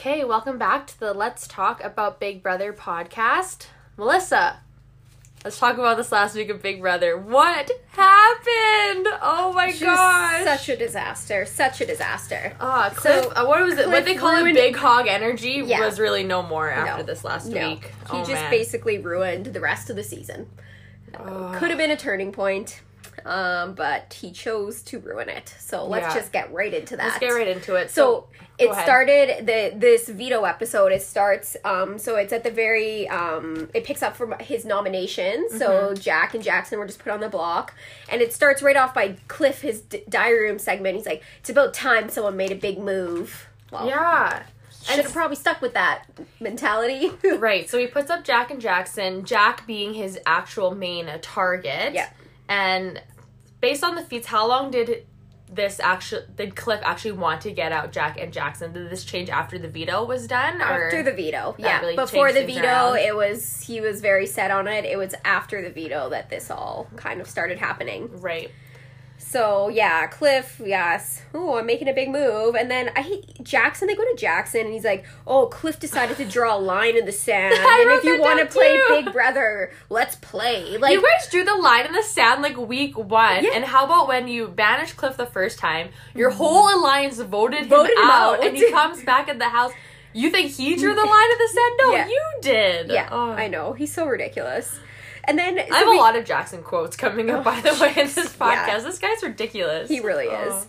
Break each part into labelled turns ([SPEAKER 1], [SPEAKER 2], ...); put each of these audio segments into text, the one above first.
[SPEAKER 1] Okay, welcome back to the Let's Talk About Big Brother podcast. Melissa, let's talk about this last week of Big Brother. What happened? Oh my god!
[SPEAKER 2] Such a disaster. Such a disaster.
[SPEAKER 1] Ah, Cliff,
[SPEAKER 2] So,
[SPEAKER 1] uh, what was it? what they call
[SPEAKER 2] ruined-
[SPEAKER 1] it, big hog energy,
[SPEAKER 2] Yeah.
[SPEAKER 1] was really no more after
[SPEAKER 2] No.
[SPEAKER 1] this last
[SPEAKER 2] No.
[SPEAKER 1] week.
[SPEAKER 2] He
[SPEAKER 1] oh,
[SPEAKER 2] just
[SPEAKER 1] man.
[SPEAKER 2] basically ruined the rest of the season.
[SPEAKER 1] Ugh.
[SPEAKER 2] Could have been a turning point, um, but he chose to ruin it. So let's
[SPEAKER 1] Yeah.
[SPEAKER 2] just get right into that.
[SPEAKER 1] Let's get right into it.
[SPEAKER 2] So it
[SPEAKER 1] ahead.
[SPEAKER 2] started the this veto episode. It starts um so it's at the very um it picks up from his nomination.
[SPEAKER 1] Mm-hmm.
[SPEAKER 2] So Jack and Jackson were just put on the block, and it starts right off by Cliff his d- diary room segment. He's like, "It's about time someone made a big move." Well,
[SPEAKER 1] yeah.
[SPEAKER 2] should have probably stuck with that mentality.
[SPEAKER 1] Right. So he puts up Jack and Jackson, Jack being his actual main target.
[SPEAKER 2] Yeah.
[SPEAKER 1] And based on the feats, how long did this actually did Cliff actually want to get out Jack and Jackson? Did this change after the veto was done? Or
[SPEAKER 2] After the veto, yeah.
[SPEAKER 1] really
[SPEAKER 2] Before the veto,
[SPEAKER 1] around?
[SPEAKER 2] it was he was very set on it. It was after the veto that this all kind of started happening.
[SPEAKER 1] Right.
[SPEAKER 2] So yeah, Cliff, yes. Oh, I'm making a big move, and then I hate Jackson. They go to Jackson, and he's like, "Oh, Cliff decided to draw a line in the sand,
[SPEAKER 1] I
[SPEAKER 2] and if you want to play
[SPEAKER 1] too."
[SPEAKER 2] Big Brother, let's play." Like,
[SPEAKER 1] you guys drew the line in the sand like week one.
[SPEAKER 2] Yeah.
[SPEAKER 1] And how about when you banished Cliff the first time, your mm-hmm. whole alliance voted him,
[SPEAKER 2] Voted him
[SPEAKER 1] out,
[SPEAKER 2] out.
[SPEAKER 1] and he comes back in the house. You think he drew the line in the sand? No,
[SPEAKER 2] Yeah.
[SPEAKER 1] you did.
[SPEAKER 2] yeah,
[SPEAKER 1] Oh.
[SPEAKER 2] I know he's so ridiculous. And then
[SPEAKER 1] I have a lot of Jackson quotes coming up,
[SPEAKER 2] Oh,
[SPEAKER 1] by the way, in this podcast.
[SPEAKER 2] Yeah.
[SPEAKER 1] This guy's ridiculous.
[SPEAKER 2] He really
[SPEAKER 1] Oh.
[SPEAKER 2] is.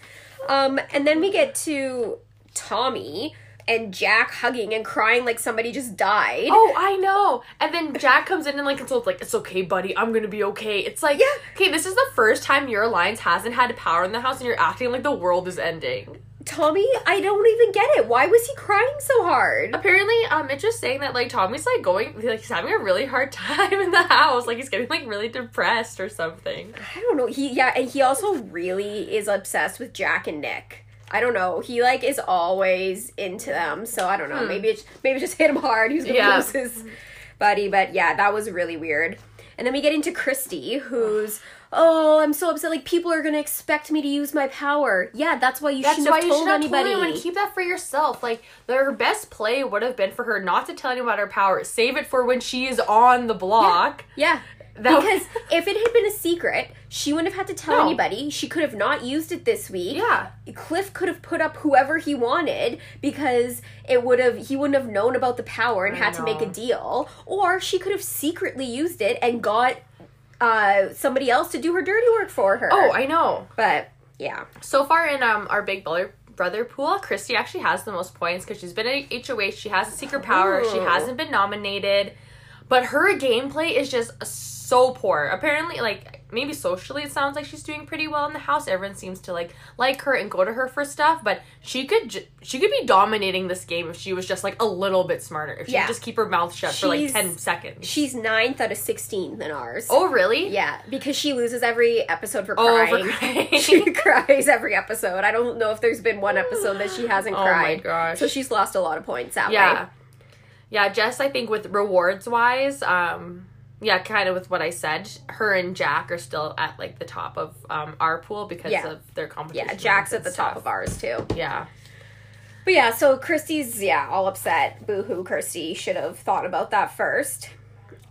[SPEAKER 2] Um, and then we get to Tommy and Jack hugging and crying like somebody just died.
[SPEAKER 1] Oh, I know. And then Jack comes in and like consoles, like, "It's okay, buddy. I'm gonna be okay." It's like,
[SPEAKER 2] Yeah.
[SPEAKER 1] okay, this is the first time your alliance hasn't had power in the house, and you're acting like the world is ending.
[SPEAKER 2] Tommy, I don't even get it. Why was he crying so hard?
[SPEAKER 1] Apparently, um, it's just saying that like Tommy's like going, like he's having a really hard time in the house, like he's getting like really depressed or something.
[SPEAKER 2] I don't know. He yeah, and he also really is obsessed with Jack and Nick. I don't know. He like is always into them. So I don't know. Maybe it's maybe it just hit him hard. He's gonna
[SPEAKER 1] Hmm. Yeah.
[SPEAKER 2] lose his buddy. But yeah, that was really weird. And then we get into Christy, who's oh, I'm so upset. Like people are gonna expect me to use my power. Yeah, that's why you
[SPEAKER 1] That's
[SPEAKER 2] shouldn't
[SPEAKER 1] why
[SPEAKER 2] have
[SPEAKER 1] you
[SPEAKER 2] told
[SPEAKER 1] should have
[SPEAKER 2] anybody.
[SPEAKER 1] told anyone. Keep that for yourself. Like her best play would have been for her not to tell anyone about her power. Save it for when she is on the block.
[SPEAKER 2] yeah.
[SPEAKER 1] That-
[SPEAKER 2] because if it had been a secret, she wouldn't have had to tell
[SPEAKER 1] No.
[SPEAKER 2] anybody. She could have not used it this week.
[SPEAKER 1] Yeah.
[SPEAKER 2] Cliff could have put up whoever he wanted because it would have he wouldn't have known about the power and
[SPEAKER 1] I
[SPEAKER 2] had to make a deal or she could have secretly used it and got uh somebody else to do her dirty work for her.
[SPEAKER 1] Oh, I know.
[SPEAKER 2] but yeah.
[SPEAKER 1] So far in um our big brother brother pool, Christy actually has the most points because she's been in HOH. She has a secret power. She hasn't been nominated, but her gameplay is just so poor. Apparently, like maybe socially, it sounds like she's doing pretty well in the house. Everyone seems to like like her and go to her for stuff. But she could j- she could be dominating this game if she was just like a little bit smarter. If she
[SPEAKER 2] Yeah.
[SPEAKER 1] could just keep her mouth shut for like ten seconds.
[SPEAKER 2] She's ninth out of sixteen in ours.
[SPEAKER 1] oh really?
[SPEAKER 2] Yeah, because she loses every episode for
[SPEAKER 1] Oh,
[SPEAKER 2] crying.
[SPEAKER 1] for crying.
[SPEAKER 2] she cries every episode. I don't know if there's been one episode that she hasn't
[SPEAKER 1] Oh my
[SPEAKER 2] cried.
[SPEAKER 1] gosh.
[SPEAKER 2] So she's lost a lot of points that
[SPEAKER 1] yeah
[SPEAKER 2] way.
[SPEAKER 1] yeah jess i think with rewards wise um yeah kind of with what i said her and jack are still at like the top of um our pool because
[SPEAKER 2] Yeah.
[SPEAKER 1] of their competition
[SPEAKER 2] Yeah, Jack's at the top of ours too.
[SPEAKER 1] yeah
[SPEAKER 2] But yeah, so Christy's yeah, all upset. Boo hoo, Kirsty should have thought about that first.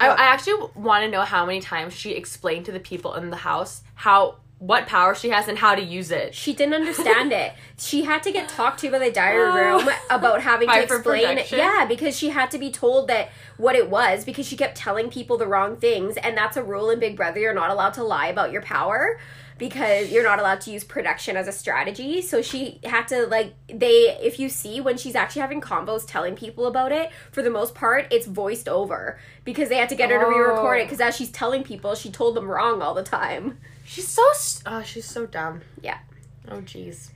[SPEAKER 1] I, I actually want to know how many times she explained to the people in the house how what power she has and how to use it
[SPEAKER 2] She didn't understand it. She had to get talked to by the diary
[SPEAKER 1] Oh.
[SPEAKER 2] room about having to explain
[SPEAKER 1] protection?
[SPEAKER 2] Yeah, because she had to be told that what it was because she kept telling people the wrong things, and that's a rule in Big Brother. You're not allowed to lie about your power because you're not allowed to use production as a strategy. So she had to like they if you see when she's actually having combos telling people about it, for the most part it's voiced over because they had to get her to re-record it
[SPEAKER 1] Oh.
[SPEAKER 2] because as she's telling people, she told them wrong all the time.
[SPEAKER 1] She's so st- oh she's so dumb
[SPEAKER 2] Yeah.
[SPEAKER 1] oh jeez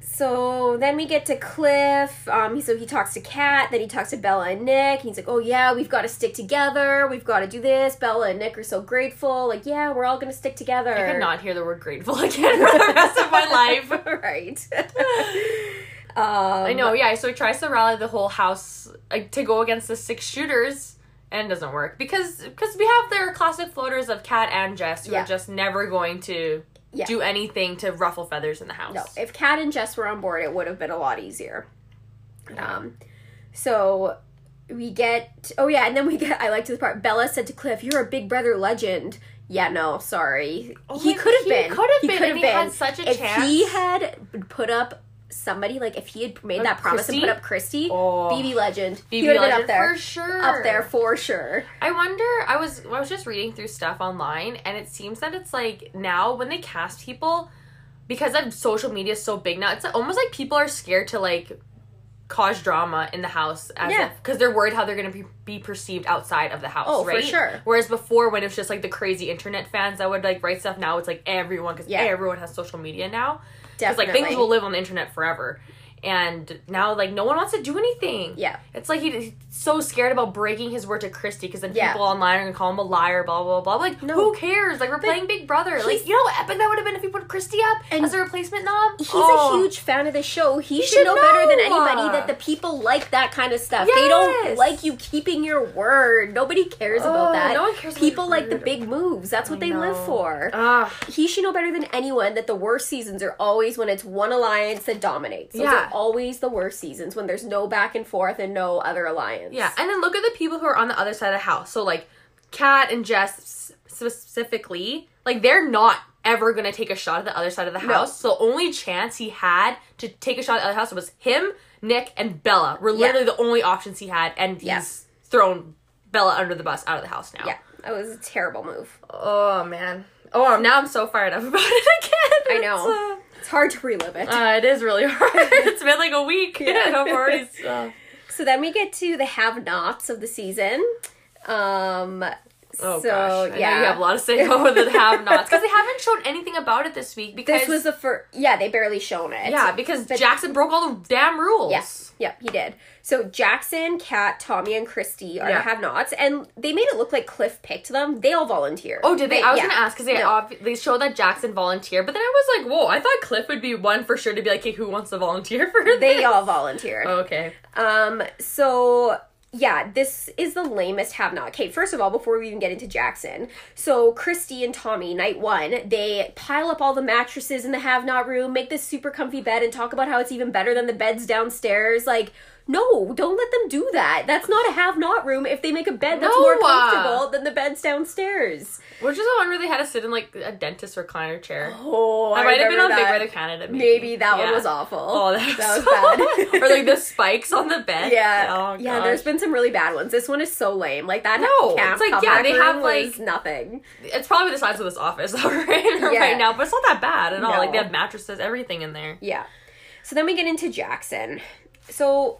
[SPEAKER 2] So then we get to Cliff. Um, so he talks to Kat, then he talks to Bella and Nick. And he's like, "Oh yeah, we've got to stick together. We've got to do this." Bella and Nick are so grateful. Like, yeah, we're all gonna stick together.
[SPEAKER 1] i cannot hear the word grateful again for the rest of my life
[SPEAKER 2] right. um,
[SPEAKER 1] I know, yeah. So he tries to rally the whole house like, to go against the six shooters, and it doesn't work because because we have their classic floaters of Kat and Jess who
[SPEAKER 2] Yeah.
[SPEAKER 1] are just never going to
[SPEAKER 2] Yeah.
[SPEAKER 1] do anything to ruffle feathers in the house.
[SPEAKER 2] No, if Kat and Jess were on board, it would have been a lot easier. Um, So we get oh yeah, and then we get I liked this part. Bella said to Cliff, "You're a Big Brother legend." Yeah, no, sorry.
[SPEAKER 1] Oh
[SPEAKER 2] he could have been.
[SPEAKER 1] he could have been,
[SPEAKER 2] could have
[SPEAKER 1] he had such a
[SPEAKER 2] if
[SPEAKER 1] chance.
[SPEAKER 2] he had put up somebody like if he had made
[SPEAKER 1] Like
[SPEAKER 2] that promise
[SPEAKER 1] Christy?
[SPEAKER 2] and put up Christy,
[SPEAKER 1] Oh.
[SPEAKER 2] BB legend, he
[SPEAKER 1] BB
[SPEAKER 2] would have been
[SPEAKER 1] Legend
[SPEAKER 2] up there,
[SPEAKER 1] for sure.
[SPEAKER 2] up there for sure.
[SPEAKER 1] I wonder. I was I was just reading through stuff online, and it seems that it's like now when they cast people, because of social media is so big now, it's almost like people are scared to like cause drama in the house as
[SPEAKER 2] Yeah.
[SPEAKER 1] because they're worried how they're going to be, be perceived outside of the house.
[SPEAKER 2] Oh, for sure.
[SPEAKER 1] Whereas before, when it was just like the crazy internet fans that would like write stuff, now it's like everyone because
[SPEAKER 2] Yeah.
[SPEAKER 1] everyone has social media now. Because like things will live on the internet forever. And now, like, no one wants to do anything.
[SPEAKER 2] Yeah.
[SPEAKER 1] It's like he's so scared about breaking his word to Christy because then
[SPEAKER 2] Yeah.
[SPEAKER 1] people online are gonna call him a liar, blah blah blah. Like,
[SPEAKER 2] No.
[SPEAKER 1] who cares? Like, we're playing Big Brother. Like, you know how epic that would have been if you put Christy up
[SPEAKER 2] And
[SPEAKER 1] as a replacement nom.
[SPEAKER 2] He's
[SPEAKER 1] Oh.
[SPEAKER 2] a huge fan of the show. He, should,
[SPEAKER 1] should
[SPEAKER 2] know, better than anybody that the people like that kind of stuff. They don't like you keeping your word. Nobody cares about
[SPEAKER 1] Oh,
[SPEAKER 2] that.
[SPEAKER 1] no one cares
[SPEAKER 2] people like the big moves. That's what
[SPEAKER 1] I
[SPEAKER 2] they live for.
[SPEAKER 1] Ah,
[SPEAKER 2] he should know better than anyone that the worst seasons are always when it's one alliance that dominates. Those
[SPEAKER 1] Yeah.
[SPEAKER 2] Are always the worst seasons when there's no back and forth and no other alliance.
[SPEAKER 1] yeah. And then look at the people who are on the other side of the house. So like, Kat and Jess specifically, like they're not ever gonna take a shot at the other side of the
[SPEAKER 2] No.
[SPEAKER 1] house. So only chance he had to take a shot at the other house was him, Nick, and Bella. Were
[SPEAKER 2] Yeah.
[SPEAKER 1] literally the only options he had, and he's
[SPEAKER 2] Yeah.
[SPEAKER 1] thrown Bella under the bus out of the house now.
[SPEAKER 2] Yeah. That was a terrible move.
[SPEAKER 1] Oh man. Oh, now I'm so fired up about it again.
[SPEAKER 2] I know. Uh, It's hard to relive it.
[SPEAKER 1] Uh, uh, it is really hard. it's been like a week.
[SPEAKER 2] Yeah.
[SPEAKER 1] and I'm already. Uh,
[SPEAKER 2] So then we get to the have-nots of the season. Um,
[SPEAKER 1] oh
[SPEAKER 2] so
[SPEAKER 1] gosh. I
[SPEAKER 2] yeah,
[SPEAKER 1] you have a lot to say about the have-nots because they haven't shown anything about it this week. Because
[SPEAKER 2] this was the first. Yeah, they barely shown it.
[SPEAKER 1] yeah, because
[SPEAKER 2] But-
[SPEAKER 1] Jackson broke all the damn rules.
[SPEAKER 2] Yes. Yep, he did. So Jackson, Kat, Tommy, and Christy are
[SPEAKER 1] Yeah.
[SPEAKER 2] the have-nots, and they made it look like Cliff picked them. They all volunteered.
[SPEAKER 1] Oh, did they? I was
[SPEAKER 2] yeah.
[SPEAKER 1] gonna ask because they
[SPEAKER 2] No.
[SPEAKER 1] ob- they showed that Jackson volunteered, but then I was like, whoa! I thought Cliff would be one for sure to be like, hey, who wants to volunteer for this?
[SPEAKER 2] They all volunteered.
[SPEAKER 1] Okay.
[SPEAKER 2] Um, so yeah, this is the lamest have not. Okay, first of all, before we even get into Jackson, so Christy and Tommy, night one, they pile up all the mattresses in the have not room, make this super comfy bed, and talk about how it's even better than the beds downstairs. Like, no, don't let them do that. That's not a have not room if they make a bed that's
[SPEAKER 1] No,
[SPEAKER 2] more
[SPEAKER 1] uh,
[SPEAKER 2] comfortable than the beds downstairs.
[SPEAKER 1] Which is the one where they had to sit in like a dentist recliner chair.
[SPEAKER 2] Oh,
[SPEAKER 1] I might have been on
[SPEAKER 2] remember
[SPEAKER 1] Big
[SPEAKER 2] that.
[SPEAKER 1] Brother Canada. Maybe,
[SPEAKER 2] Maybe that one was awful.
[SPEAKER 1] Oh, that,
[SPEAKER 2] that was
[SPEAKER 1] so-
[SPEAKER 2] bad.
[SPEAKER 1] or like the spikes on the bed.
[SPEAKER 2] Yeah,
[SPEAKER 1] Oh,
[SPEAKER 2] yeah. There's been some really bad ones. This one is so lame. Like that.
[SPEAKER 1] No, it's like, yeah, they have, like-
[SPEAKER 2] nothing.
[SPEAKER 1] It's probably the size of this office right,
[SPEAKER 2] Yeah.
[SPEAKER 1] right now, but it's not that bad at all.
[SPEAKER 2] No.
[SPEAKER 1] Like they have mattresses, everything in there.
[SPEAKER 2] Yeah. So then we get into Jackson. So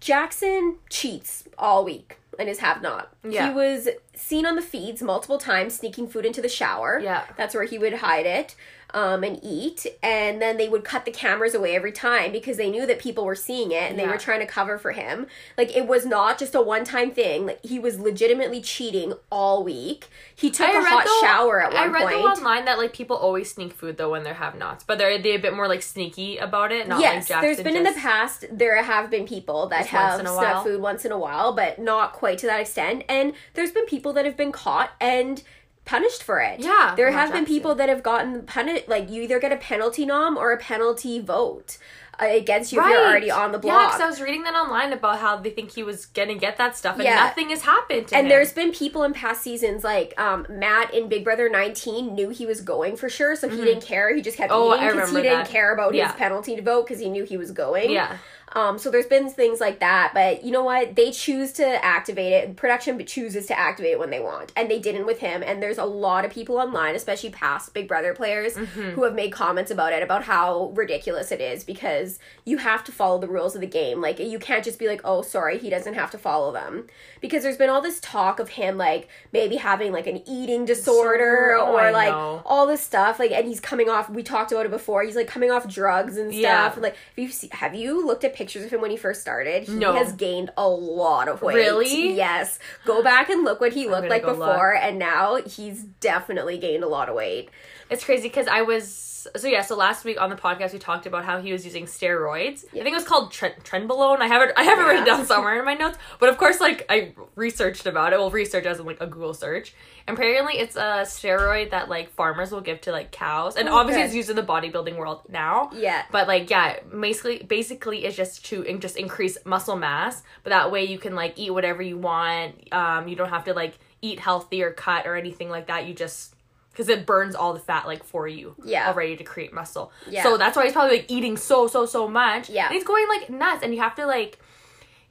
[SPEAKER 2] Jackson cheats all week and his have not.
[SPEAKER 1] Yeah.
[SPEAKER 2] He was seen on the feeds multiple times sneaking food into the shower.
[SPEAKER 1] Yeah.
[SPEAKER 2] That's where he would hide it um, and eat. And then they would cut the cameras away every time because they knew that people were seeing it and they were trying to cover for him. Like it was not just a one time thing. Like he was legitimately cheating all week. He took a hot
[SPEAKER 1] though-
[SPEAKER 2] shower at one
[SPEAKER 1] I read
[SPEAKER 2] point.
[SPEAKER 1] online that like people always sneak food though when they're have-nots, but they're they a bit more like sneaky about it. Not like
[SPEAKER 2] yes,
[SPEAKER 1] Jackson
[SPEAKER 2] there's been in the past there have been people that have snuck food once in a while, but not quite to that extent. And there's been people that have been caught and punished for it.
[SPEAKER 1] Yeah,
[SPEAKER 2] there have been people that have gotten punished. Like you either get a penalty nom or a penalty vote uh, against you if you're already on the
[SPEAKER 1] Yeah,
[SPEAKER 2] block.
[SPEAKER 1] because I was reading that online about how they think he was gonna get that stuff, and
[SPEAKER 2] Yeah.
[SPEAKER 1] nothing has happened.
[SPEAKER 2] And
[SPEAKER 1] him.
[SPEAKER 2] there's been people in past seasons like um, Matt in Big Brother 19 knew he was going for sure, so he didn't care. He just kept
[SPEAKER 1] Oh,
[SPEAKER 2] eating because he didn't
[SPEAKER 1] that.
[SPEAKER 2] care about
[SPEAKER 1] Yeah.
[SPEAKER 2] his penalty to vote because he knew he was going.
[SPEAKER 1] yeah.
[SPEAKER 2] Um, so there's been things like that, but you know what? They choose to activate it. Production chooses to activate it when they want, and they didn't with him. And there's a lot of people online, especially past Big Brother players,
[SPEAKER 1] Mm-hmm.
[SPEAKER 2] who have made comments about it, about how ridiculous it is because you have to follow the rules of the game. Like you can't just be like, "Oh, sorry, he doesn't have to follow them," because there's been all this talk of him like maybe having like an eating disorder
[SPEAKER 1] Oh,
[SPEAKER 2] or
[SPEAKER 1] I
[SPEAKER 2] like
[SPEAKER 1] know.
[SPEAKER 2] all this stuff. Like, and he's coming off. We talked about it before. He's like coming off drugs and stuff.
[SPEAKER 1] Yeah.
[SPEAKER 2] And, like, have you have you looked at pictures of him when he first started? He
[SPEAKER 1] No.
[SPEAKER 2] has gained a lot of weight.
[SPEAKER 1] Really?
[SPEAKER 2] Yes. Go back and look what he looked like before, and now he's definitely gained a lot of weight.
[SPEAKER 1] It's crazy because I was so yeah, so last week on the podcast we talked about how he was using steroids. I think it was called tre- trenbolone. I haven't I have it written down somewhere in my notes. But of course, like I researched about it. Well, research as in like a Google search. And apparently, it's a steroid that like farmers will give to like cows, and
[SPEAKER 2] Oh,
[SPEAKER 1] obviously
[SPEAKER 2] good.
[SPEAKER 1] it's used in the bodybuilding world now.
[SPEAKER 2] Yeah.
[SPEAKER 1] But like yeah, basically basically it's just to in- just increase muscle mass. But that way you can like eat whatever you want. Um, you don't have to like eat healthy or cut or anything like that. You just because it burns all the fat like for you
[SPEAKER 2] Yeah.
[SPEAKER 1] already to create muscle.
[SPEAKER 2] Yeah.
[SPEAKER 1] So that's why he's probably like eating so so so much.
[SPEAKER 2] Yeah.
[SPEAKER 1] And he's going like nuts, and you have to like.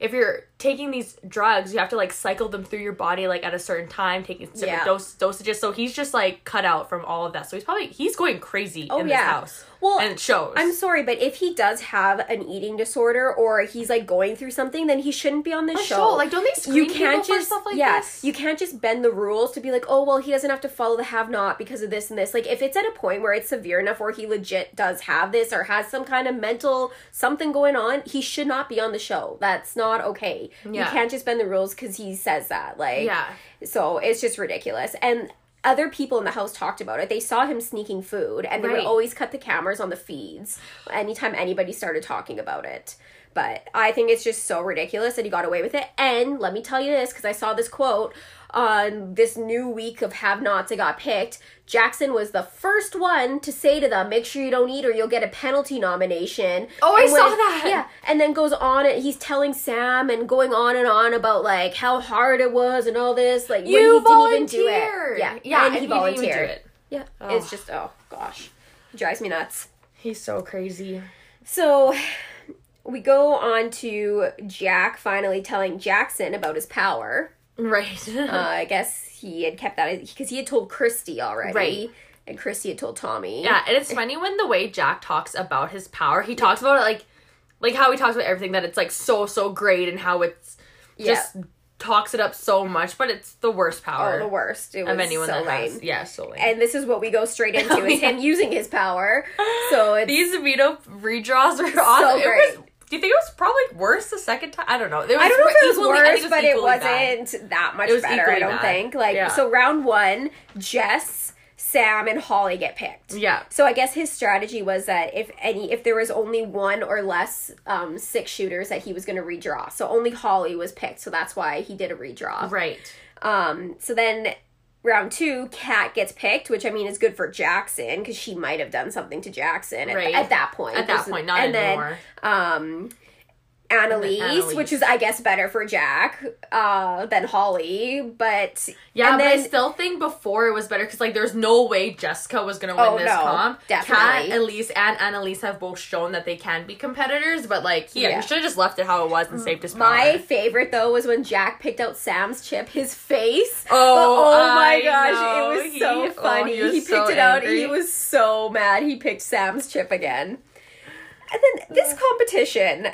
[SPEAKER 1] If you're taking these drugs, you have to like cycle them through your body like at a certain time, taking different
[SPEAKER 2] Yeah.
[SPEAKER 1] dose dosages. So he's just like cut out from all of that. So he's probably he's going crazy
[SPEAKER 2] Oh,
[SPEAKER 1] in
[SPEAKER 2] yeah.
[SPEAKER 1] this house.
[SPEAKER 2] Well,
[SPEAKER 1] and it shows.
[SPEAKER 2] I'm sorry, but if he does have an eating disorder or he's like going through something, then he shouldn't be on this show.
[SPEAKER 1] show, like, don't they screen
[SPEAKER 2] you can't just
[SPEAKER 1] stuff like
[SPEAKER 2] yeah,
[SPEAKER 1] this?
[SPEAKER 2] you can't just bend the rules to be like, oh well, he doesn't have to follow the have not because of this and this. Like, if it's at a point where it's severe enough where he legit does have this or has some kind of mental something going on, he should not be on the show. That's not okay. You
[SPEAKER 1] Yeah.
[SPEAKER 2] can't just bend the rules because he says that. Like,
[SPEAKER 1] yeah.
[SPEAKER 2] so it's just ridiculous. And other people in the house talked about it. They saw him sneaking food and they
[SPEAKER 1] Right.
[SPEAKER 2] would always cut the cameras on the feeds anytime anybody started talking about it. But I think it's just so ridiculous that he got away with it. And let me tell you this because I saw this quote on this new week of have nots that got picked. Jackson was the first one to say to them, make sure you don't eat or you'll get a penalty nomination.
[SPEAKER 1] Oh, I
[SPEAKER 2] And
[SPEAKER 1] saw that.
[SPEAKER 2] Yeah. And then goes on and he's telling Sam and going on and on about like how hard it was and all this. Like when
[SPEAKER 1] You
[SPEAKER 2] he didn't even do it. Yeah.
[SPEAKER 1] Yeah,
[SPEAKER 2] And he
[SPEAKER 1] he didn't even do
[SPEAKER 2] volunteered.
[SPEAKER 1] it.
[SPEAKER 2] Yeah.
[SPEAKER 1] Oh.
[SPEAKER 2] It's just oh gosh. It drives me nuts.
[SPEAKER 1] He's so crazy.
[SPEAKER 2] So we go on to Jack finally telling Jackson about his power.
[SPEAKER 1] Right.
[SPEAKER 2] Uh, I guess he had kept that because he had told Christy already.
[SPEAKER 1] Right.
[SPEAKER 2] And Christy had told Tommy.
[SPEAKER 1] yeah, and it's funny when the way Jack talks about his power, he talks about it like like how he talks about everything that it's like so so great and how it's just talks it up so much, but it's the worst power
[SPEAKER 2] Oh, the worst. It was
[SPEAKER 1] of anyone
[SPEAKER 2] so
[SPEAKER 1] that
[SPEAKER 2] lame.
[SPEAKER 1] has. Yeah, so lame.
[SPEAKER 2] And this is what we go straight into
[SPEAKER 1] Oh,
[SPEAKER 2] is
[SPEAKER 1] yeah.
[SPEAKER 2] him using his power. So it's
[SPEAKER 1] These veto redraws are awesome. It
[SPEAKER 2] great.
[SPEAKER 1] Was, do you think it was probably worse the second time? I don't know. It was
[SPEAKER 2] I don't know if it was
[SPEAKER 1] equally- I think
[SPEAKER 2] worse, but it wasn't that much
[SPEAKER 1] It was
[SPEAKER 2] better. I don't
[SPEAKER 1] bad.
[SPEAKER 2] think. Like
[SPEAKER 1] Yeah.
[SPEAKER 2] so, round one, Jess, Sam, and Holly get picked.
[SPEAKER 1] Yeah.
[SPEAKER 2] So I guess his strategy was that if any, if there was only one or less um, six shooters, that he was going to redraw. So only Holly was picked. So that's why he did a redraw.
[SPEAKER 1] Right.
[SPEAKER 2] Um. So then. Round two, Kat gets picked, which I mean is good for Jackson because she might have done something to Jackson at,
[SPEAKER 1] Right.
[SPEAKER 2] at that point.
[SPEAKER 1] At that point, not
[SPEAKER 2] and
[SPEAKER 1] anymore.
[SPEAKER 2] Then, um, Annalise,
[SPEAKER 1] Annalise.
[SPEAKER 2] which is I guess better for Jack uh, than Holly, but
[SPEAKER 1] Yeah,
[SPEAKER 2] and
[SPEAKER 1] but
[SPEAKER 2] then
[SPEAKER 1] I still think before it was better because like there's no way Jessica was gonna win
[SPEAKER 2] Oh,
[SPEAKER 1] this
[SPEAKER 2] no,
[SPEAKER 1] comp.
[SPEAKER 2] definitely.
[SPEAKER 1] Kat, Elise, and Annalise have both shown that they can be competitors, but like yeah,
[SPEAKER 2] Yeah.
[SPEAKER 1] he should have just left it how it was and saved his power.
[SPEAKER 2] my favorite though was when Jack picked out Sam's chip. His face,
[SPEAKER 1] Oh,
[SPEAKER 2] oh my gosh,
[SPEAKER 1] know.
[SPEAKER 2] it was
[SPEAKER 1] He-
[SPEAKER 2] so
[SPEAKER 1] oh,
[SPEAKER 2] funny.
[SPEAKER 1] he was
[SPEAKER 2] he picked
[SPEAKER 1] so
[SPEAKER 2] it out.
[SPEAKER 1] angry.
[SPEAKER 2] He was so mad. He picked Sam's chip again. And then this competition.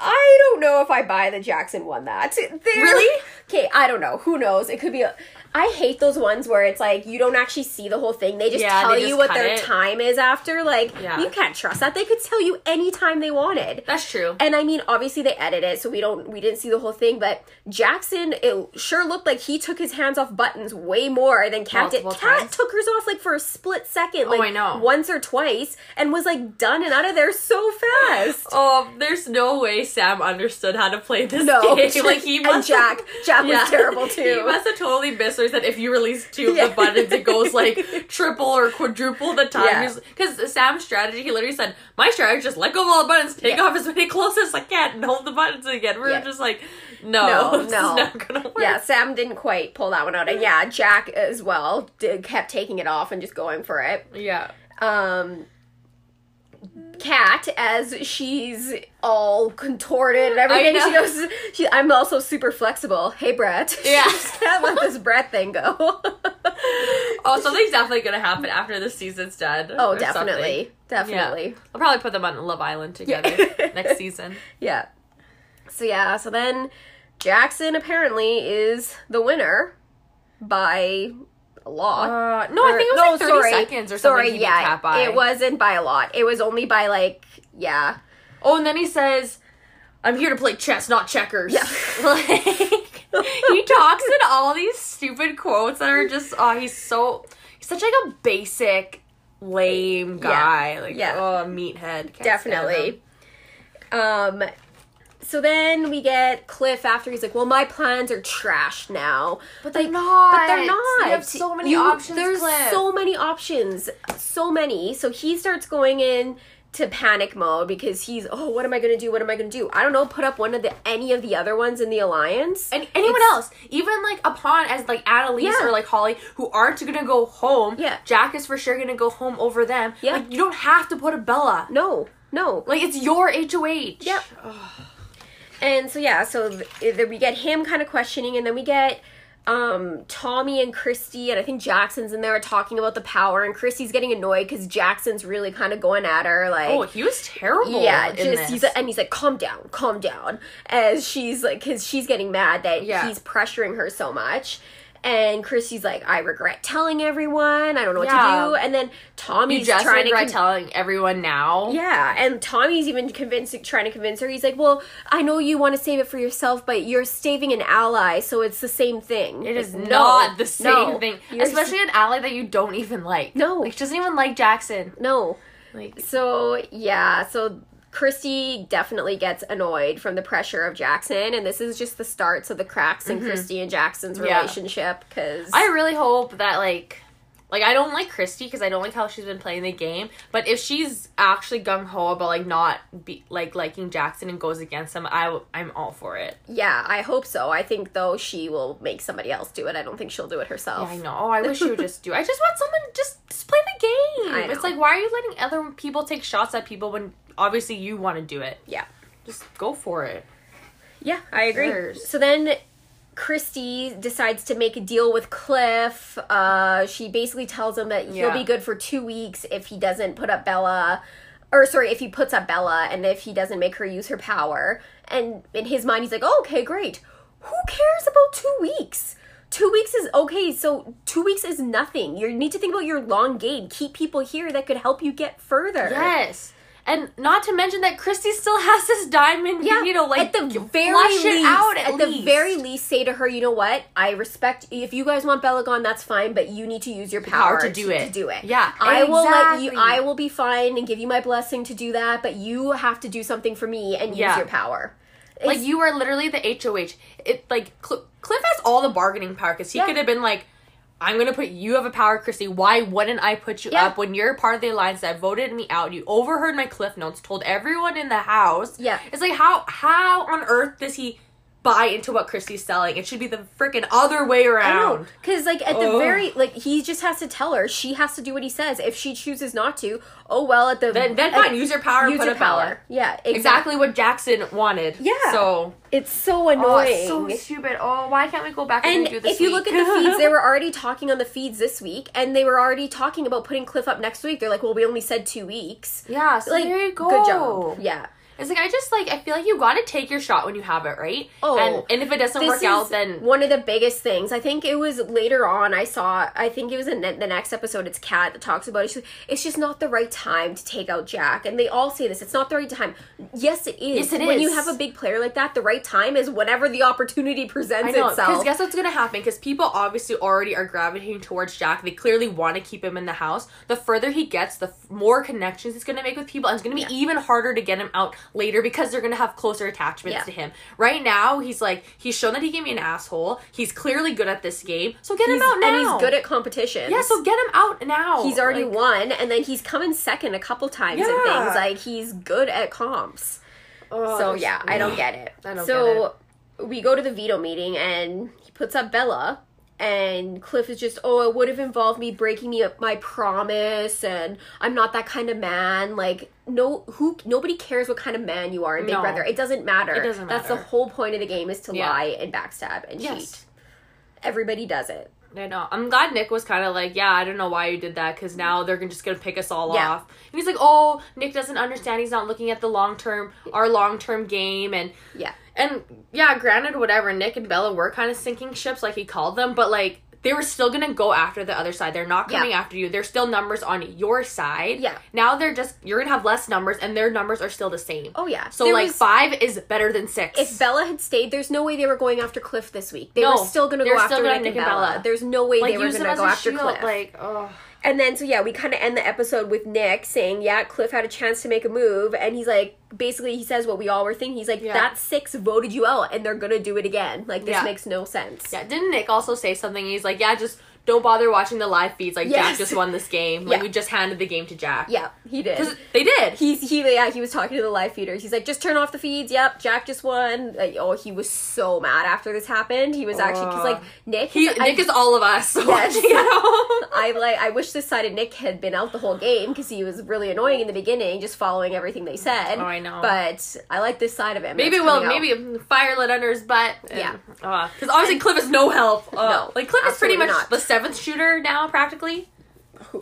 [SPEAKER 2] I don't know if I buy the Jackson won that. They're-
[SPEAKER 1] Really?
[SPEAKER 2] Okay, I don't know. Who knows? It could be. A, I hate those ones where it's like you don't actually see the whole thing. They just
[SPEAKER 1] Yeah,
[SPEAKER 2] tell
[SPEAKER 1] they
[SPEAKER 2] you what their
[SPEAKER 1] it.
[SPEAKER 2] time is after. Like
[SPEAKER 1] Yeah.
[SPEAKER 2] you can't trust that. They could tell you any time they wanted.
[SPEAKER 1] That's true.
[SPEAKER 2] And I mean, obviously they edit it, so we don't we didn't see the whole thing. But Jackson, it sure looked like he took his hands off buttons way more than Kat did. Kat took hers off like for a split second,
[SPEAKER 1] Oh,
[SPEAKER 2] like
[SPEAKER 1] I know.
[SPEAKER 2] once or twice, and was like done and out of there so fast.
[SPEAKER 1] Oh, there's no way Sam understood how to play this
[SPEAKER 2] No,
[SPEAKER 1] game. Like he
[SPEAKER 2] and
[SPEAKER 1] must
[SPEAKER 2] Jack, Jack was terrible too.
[SPEAKER 1] He must have totally missed where he said if you release two of
[SPEAKER 2] Yeah.
[SPEAKER 1] the buttons, it goes like triple or quadruple the
[SPEAKER 2] Yeah.
[SPEAKER 1] time. Because Sam's strategy, he literally said, "My strategy is just let go of all the buttons, take
[SPEAKER 2] Yeah.
[SPEAKER 1] off as many closest I can, and hold the buttons again." We
[SPEAKER 2] Yeah.
[SPEAKER 1] are just like, no,
[SPEAKER 2] No, no.
[SPEAKER 1] not gonna work.
[SPEAKER 2] yeah, Sam didn't quite pull that one out, and yeah, Jack as well did, kept taking it off and just going for it.
[SPEAKER 1] yeah.
[SPEAKER 2] um Kat as she's all contorted and everything. She goes, she, "I'm also super flexible." Hey, Brett.
[SPEAKER 1] Yeah.
[SPEAKER 2] Can't let this Brett thing go.
[SPEAKER 1] Oh, something's definitely gonna happen after the season's done.
[SPEAKER 2] oh,
[SPEAKER 1] or something.
[SPEAKER 2] definitely, definitely.
[SPEAKER 1] I'll probably put them on Love Island together
[SPEAKER 2] Yeah.
[SPEAKER 1] next season.
[SPEAKER 2] Yeah. So yeah, so then Jackson apparently is the winner by a lot.
[SPEAKER 1] Uh, no, I think it was like 30 seconds or something.
[SPEAKER 2] Sorry, yeah, it wasn't by a lot. It was only by like yeah.
[SPEAKER 1] Oh, and then he says, "I'm here to play chess, not checkers."
[SPEAKER 2] Yeah.
[SPEAKER 1] like he talks in all these stupid quotes that are just oh, he's so he's such like a basic lame
[SPEAKER 2] Yeah.
[SPEAKER 1] guy. Like,
[SPEAKER 2] Yeah.
[SPEAKER 1] oh, meathead. Can't stand him.
[SPEAKER 2] Definitely. Um so then we get Cliff after he's like, "Well, my plans are trashed now."
[SPEAKER 1] But they're
[SPEAKER 2] Like,
[SPEAKER 1] not.
[SPEAKER 2] But they're not.
[SPEAKER 1] You have so many
[SPEAKER 2] You-
[SPEAKER 1] options,
[SPEAKER 2] There's
[SPEAKER 1] Cliff.
[SPEAKER 2] so many options. So many. So he starts going in to panic mode because he's, "Oh, what am I going to do? What am I going to do?" I don't know, put up one of the any of the other ones in the alliance.
[SPEAKER 1] And anyone
[SPEAKER 2] It's-
[SPEAKER 1] else, even like upon as like Annalise
[SPEAKER 2] Yeah.
[SPEAKER 1] or like Holly, who aren't gonna go home.
[SPEAKER 2] Yeah.
[SPEAKER 1] Jack is for sure gonna go home over them.
[SPEAKER 2] Yeah.
[SPEAKER 1] Like you don't have to put a Bella.
[SPEAKER 2] No. No.
[SPEAKER 1] Like it's your HOH.
[SPEAKER 2] Yep. And so yeah, so th- th- we get him kind of questioning, and then we get um Tommy and Christy, and I think Jackson's in there talking about the power, and Christy's getting annoyed because Jackson's really kind of going at her, like.
[SPEAKER 1] Oh, he was terrible.
[SPEAKER 2] yeah, just
[SPEAKER 1] this.
[SPEAKER 2] he's and he's like, calm down, calm down, as she's like, because she's getting mad that
[SPEAKER 1] Yeah.
[SPEAKER 2] he's pressuring her so much, and Christy's like, I regret telling everyone, I don't know what
[SPEAKER 1] Yeah.
[SPEAKER 2] to do, and then
[SPEAKER 1] you
[SPEAKER 2] Tommy's
[SPEAKER 1] just
[SPEAKER 2] trying to
[SPEAKER 1] regret
[SPEAKER 2] con-
[SPEAKER 1] telling everyone now.
[SPEAKER 2] yeah, and Tommy's even convincing, trying to convince her. He's like, "Well, I know you want to save it for yourself, but you're saving an ally, so it's the same thing."
[SPEAKER 1] It is not the same
[SPEAKER 2] no,
[SPEAKER 1] thing,
[SPEAKER 2] you're-
[SPEAKER 1] especially an ally that you don't even like.
[SPEAKER 2] No.
[SPEAKER 1] like she doesn't even like Jackson.
[SPEAKER 2] no.
[SPEAKER 1] Like
[SPEAKER 2] So yeah, so Christy definitely gets annoyed from the pressure of Jackson, and this is just the starts of the cracks in Christy and Jackson's
[SPEAKER 1] Mm-hmm. Yeah.
[SPEAKER 2] relationship. Because
[SPEAKER 1] I really hope that like like I don't like Christy because I don't like how she's been playing the game. But if she's actually gung ho about like not be like liking Jackson and goes against him, I w- I'm all for it.
[SPEAKER 2] yeah, I hope so. I think though she will make somebody else do it. I don't think she'll do it herself.
[SPEAKER 1] I know. Oh, I wish she would just do. I just want someone to just just play the game. It's like why are you letting other people take shots at people when obviously you want to do it?
[SPEAKER 2] Yeah.
[SPEAKER 1] Just go for it.
[SPEAKER 2] Yeah, I agree. So then Christy decides to make a deal with Cliff. Uh, she basically tells him that he'll be good for two weeks if he doesn't put up Bella. Or sorry, if he puts up Bella and if he doesn't make her use her power. And in his mind, he's like, oh, "Okay, great. Who cares about two weeks? Two weeks is okay. So two weeks is nothing. You need to think about your long game. Keep people here that could help you get further.
[SPEAKER 1] Yes. And not to mention that Christy still has this diamond,
[SPEAKER 2] Yeah,
[SPEAKER 1] you know, like
[SPEAKER 2] at the very least,
[SPEAKER 1] out at,
[SPEAKER 2] at, the very least, say to her, you know what? I respect if you guys want Bella gone, that's fine, but you need to use your power,
[SPEAKER 1] power to do it.
[SPEAKER 2] To do it.
[SPEAKER 1] Yeah,
[SPEAKER 2] I will let you. I will be fine and give you my blessing to do that, but you have to do something for me and use your power.
[SPEAKER 1] Like you are literally the HOH. It like Cl- Cliff has all the bargaining power because he
[SPEAKER 2] Yeah.
[SPEAKER 1] could have been like, "I'm gonna put you have a power, Christy. Why wouldn't I put you
[SPEAKER 2] Yeah.
[SPEAKER 1] up when you're part of the alliance that voted me out? You overheard my Cliff notes, told everyone in the house.
[SPEAKER 2] Yeah.
[SPEAKER 1] it's like how how on earth does he buy into what Christy's selling? It should be the freaking other way around.
[SPEAKER 2] because like at the
[SPEAKER 1] Ugh.
[SPEAKER 2] very like he just has to tell her she has to do what he says. If she chooses not to, oh well. At the
[SPEAKER 1] Then then
[SPEAKER 2] at-
[SPEAKER 1] fine, use your power.
[SPEAKER 2] use
[SPEAKER 1] put
[SPEAKER 2] your
[SPEAKER 1] a Bella.
[SPEAKER 2] power. Yeah, exactly.
[SPEAKER 1] Exactly what Jackson wanted.
[SPEAKER 2] Yeah.
[SPEAKER 1] So
[SPEAKER 2] It's so
[SPEAKER 1] oh,
[SPEAKER 2] annoying.
[SPEAKER 1] it's so stupid. Oh, why can't we go back and,
[SPEAKER 2] And if you look at the feeds, they were already talking on the feeds this week, and they were already talking about putting Cliff up next week. They're like, "Well, we only said two weeks."
[SPEAKER 1] yeah. So
[SPEAKER 2] Like,
[SPEAKER 1] there you go.
[SPEAKER 2] good job. Yeah.
[SPEAKER 1] It's like I just like I feel like you got to take your shot when you have it, right?
[SPEAKER 2] Oh,
[SPEAKER 1] and and if it doesn't work
[SPEAKER 2] is
[SPEAKER 1] out, then
[SPEAKER 2] one of the biggest things. I think it was later on. I saw. I think it was in the next episode. It's Kat that talks about it. She's, it's just not the right time to take out Jack, and they all say this. It's not the right time. Yes, it is.
[SPEAKER 1] Yes, it
[SPEAKER 2] when you have a big player like that, the right time is whenever the opportunity presents
[SPEAKER 1] I know because
[SPEAKER 2] itself.
[SPEAKER 1] guess what's gonna happen? Because people obviously already are gravitating towards Jack. They clearly want to keep him in the house. The further he gets, the f- more connections he's gonna make with people, and it's gonna be
[SPEAKER 2] Yeah.
[SPEAKER 1] even harder to get him out later because they're gonna have closer attachments
[SPEAKER 2] Yeah.
[SPEAKER 1] to him. Right now, he's like he's shown that he can be an asshole. He's clearly good at this game, so get
[SPEAKER 2] He's-
[SPEAKER 1] him out now.
[SPEAKER 2] and he's good at competition.
[SPEAKER 1] yeah, so get him out now.
[SPEAKER 2] He's already
[SPEAKER 1] Like,
[SPEAKER 2] won, and then he's come in second a couple times and things. Like he's good at comps.
[SPEAKER 1] oh,
[SPEAKER 2] so yeah, I don't get it.
[SPEAKER 1] I don't
[SPEAKER 2] so we go to the veto meeting, and he puts up Bella, and Cliff is just, oh, it would have involved me breaking me up my promise, and I'm not that kind of man. Like no, who nobody cares what kind of man you are in Big
[SPEAKER 1] No.
[SPEAKER 2] Brother. It doesn't matter.
[SPEAKER 1] It doesn't matter.
[SPEAKER 2] That's the whole point of the game is to
[SPEAKER 1] Yeah.
[SPEAKER 2] lie and backstab and
[SPEAKER 1] Yes.
[SPEAKER 2] cheat. Everybody does it.
[SPEAKER 1] I know. I'm glad Nick was kind of like, yeah, I don't know why you did that because now they're just gonna pick us all
[SPEAKER 2] Yeah.
[SPEAKER 1] off. And he's like, oh, Nick doesn't understand. He's not looking at the long term, our long term game, and
[SPEAKER 2] Yeah.
[SPEAKER 1] And yeah, granted, whatever. Nick and Bella were kind of sinking ships, like he called them, but like they were still gonna go after the other side. They're not coming
[SPEAKER 2] Yeah.
[SPEAKER 1] after you. There's still numbers on your side.
[SPEAKER 2] Yeah.
[SPEAKER 1] Now they're just you're gonna have less numbers, and their numbers are still the same.
[SPEAKER 2] Oh yeah.
[SPEAKER 1] So
[SPEAKER 2] There
[SPEAKER 1] like
[SPEAKER 2] was-
[SPEAKER 1] five is better than six.
[SPEAKER 2] If Bella had stayed, there's no way they were going after Cliff this week. They
[SPEAKER 1] No,
[SPEAKER 2] were still
[SPEAKER 1] they're
[SPEAKER 2] go
[SPEAKER 1] still
[SPEAKER 2] after Nick, and Bella.
[SPEAKER 1] Bella.
[SPEAKER 2] There's no way
[SPEAKER 1] like
[SPEAKER 2] they were
[SPEAKER 1] use
[SPEAKER 2] going
[SPEAKER 1] them
[SPEAKER 2] to go after
[SPEAKER 1] shield,
[SPEAKER 2] Cliff.
[SPEAKER 1] like oh.
[SPEAKER 2] And then, so yeah, we kind of end the episode with Nick saying, yeah, Cliff had a chance to make a move. And he's like, basically, he says what we all were thinking. He's like,
[SPEAKER 1] Yeah.
[SPEAKER 2] that six voted you out and they're going to do it again. Like, this
[SPEAKER 1] Yeah.
[SPEAKER 2] makes no sense.
[SPEAKER 1] Yeah, didn't Nick also say something? He's like, yeah, just don't bother watching the live feeds. Like,
[SPEAKER 2] Yes.
[SPEAKER 1] Jack just won this game. Like,
[SPEAKER 2] Yeah.
[SPEAKER 1] we just handed the game to Jack.
[SPEAKER 2] Yeah, he did.
[SPEAKER 1] Because they did.
[SPEAKER 2] He's he yeah he was talking to the live feeders. He's like, just turn off the feeds. Yep, Jack just won. Like, oh, he was so mad after this happened. He was actually because like Nick,
[SPEAKER 1] He,
[SPEAKER 2] I-
[SPEAKER 1] Nick is all of us
[SPEAKER 2] Yes.
[SPEAKER 1] watching at home.
[SPEAKER 2] I like. I wish this side of Nick had been out the whole game because he was really annoying in the beginning, just following everything they said.
[SPEAKER 1] Oh, I know.
[SPEAKER 2] But I like this side of him.
[SPEAKER 1] Maybe well,
[SPEAKER 2] coming out.
[SPEAKER 1] maybe fire lit under his butt.
[SPEAKER 2] Yeah.
[SPEAKER 1] Because obviously Cliff is no help. Uh,
[SPEAKER 2] No,
[SPEAKER 1] like Cliff is pretty much
[SPEAKER 2] not.
[SPEAKER 1] the seventh shooter now, practically.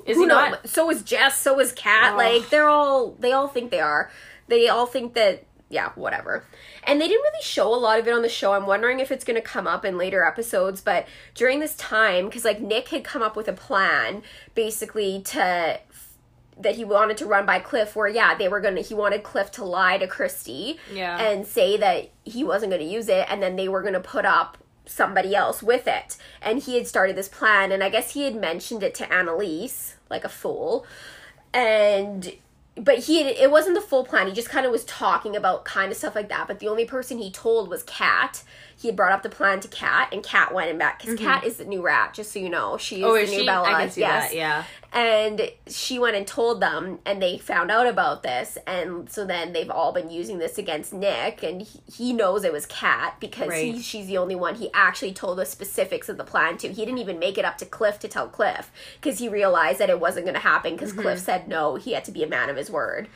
[SPEAKER 1] Is
[SPEAKER 2] Who
[SPEAKER 1] he
[SPEAKER 2] knows?
[SPEAKER 1] not?
[SPEAKER 2] So is Jess. So is Kat.
[SPEAKER 1] Oh.
[SPEAKER 2] Like they're all. They all think they are. They all think that. Yeah, whatever. And they didn't really show a lot of it on the show. I'm wondering if it's going to come up in later episodes. But during this time, because like Nick had come up with a plan, basically to that he wanted to run by Cliff. Where yeah, they were gonna. He wanted Cliff to lie to Christy.
[SPEAKER 1] Yeah.
[SPEAKER 2] And say that he wasn't going to use it, and then they were going to put up somebody else with it. And he had started this plan, and I guess he had mentioned it to Annalise, like a fool. And but he had, it wasn't the full plan. He just kind of was talking about kind of stuff like that. But the only person he told was Kat. He had brought up the plan to Kat, and Kat went and back because Kat is the new rat. Just so you know, she is
[SPEAKER 1] Oh,
[SPEAKER 2] the
[SPEAKER 1] is
[SPEAKER 2] new
[SPEAKER 1] she?
[SPEAKER 2] Bella.
[SPEAKER 1] I can see
[SPEAKER 2] yes
[SPEAKER 1] that. Yeah.
[SPEAKER 2] and she went and told them and they found out about this and so then they've all been using this against nick and he, he knows it was kat because he, she's the only one he actually told the specifics of the plan to he didn't even make it up to cliff to tell cliff because he realized that it wasn't going to happen because
[SPEAKER 1] Mm-hmm.
[SPEAKER 2] cliff said no he had to be a man of his word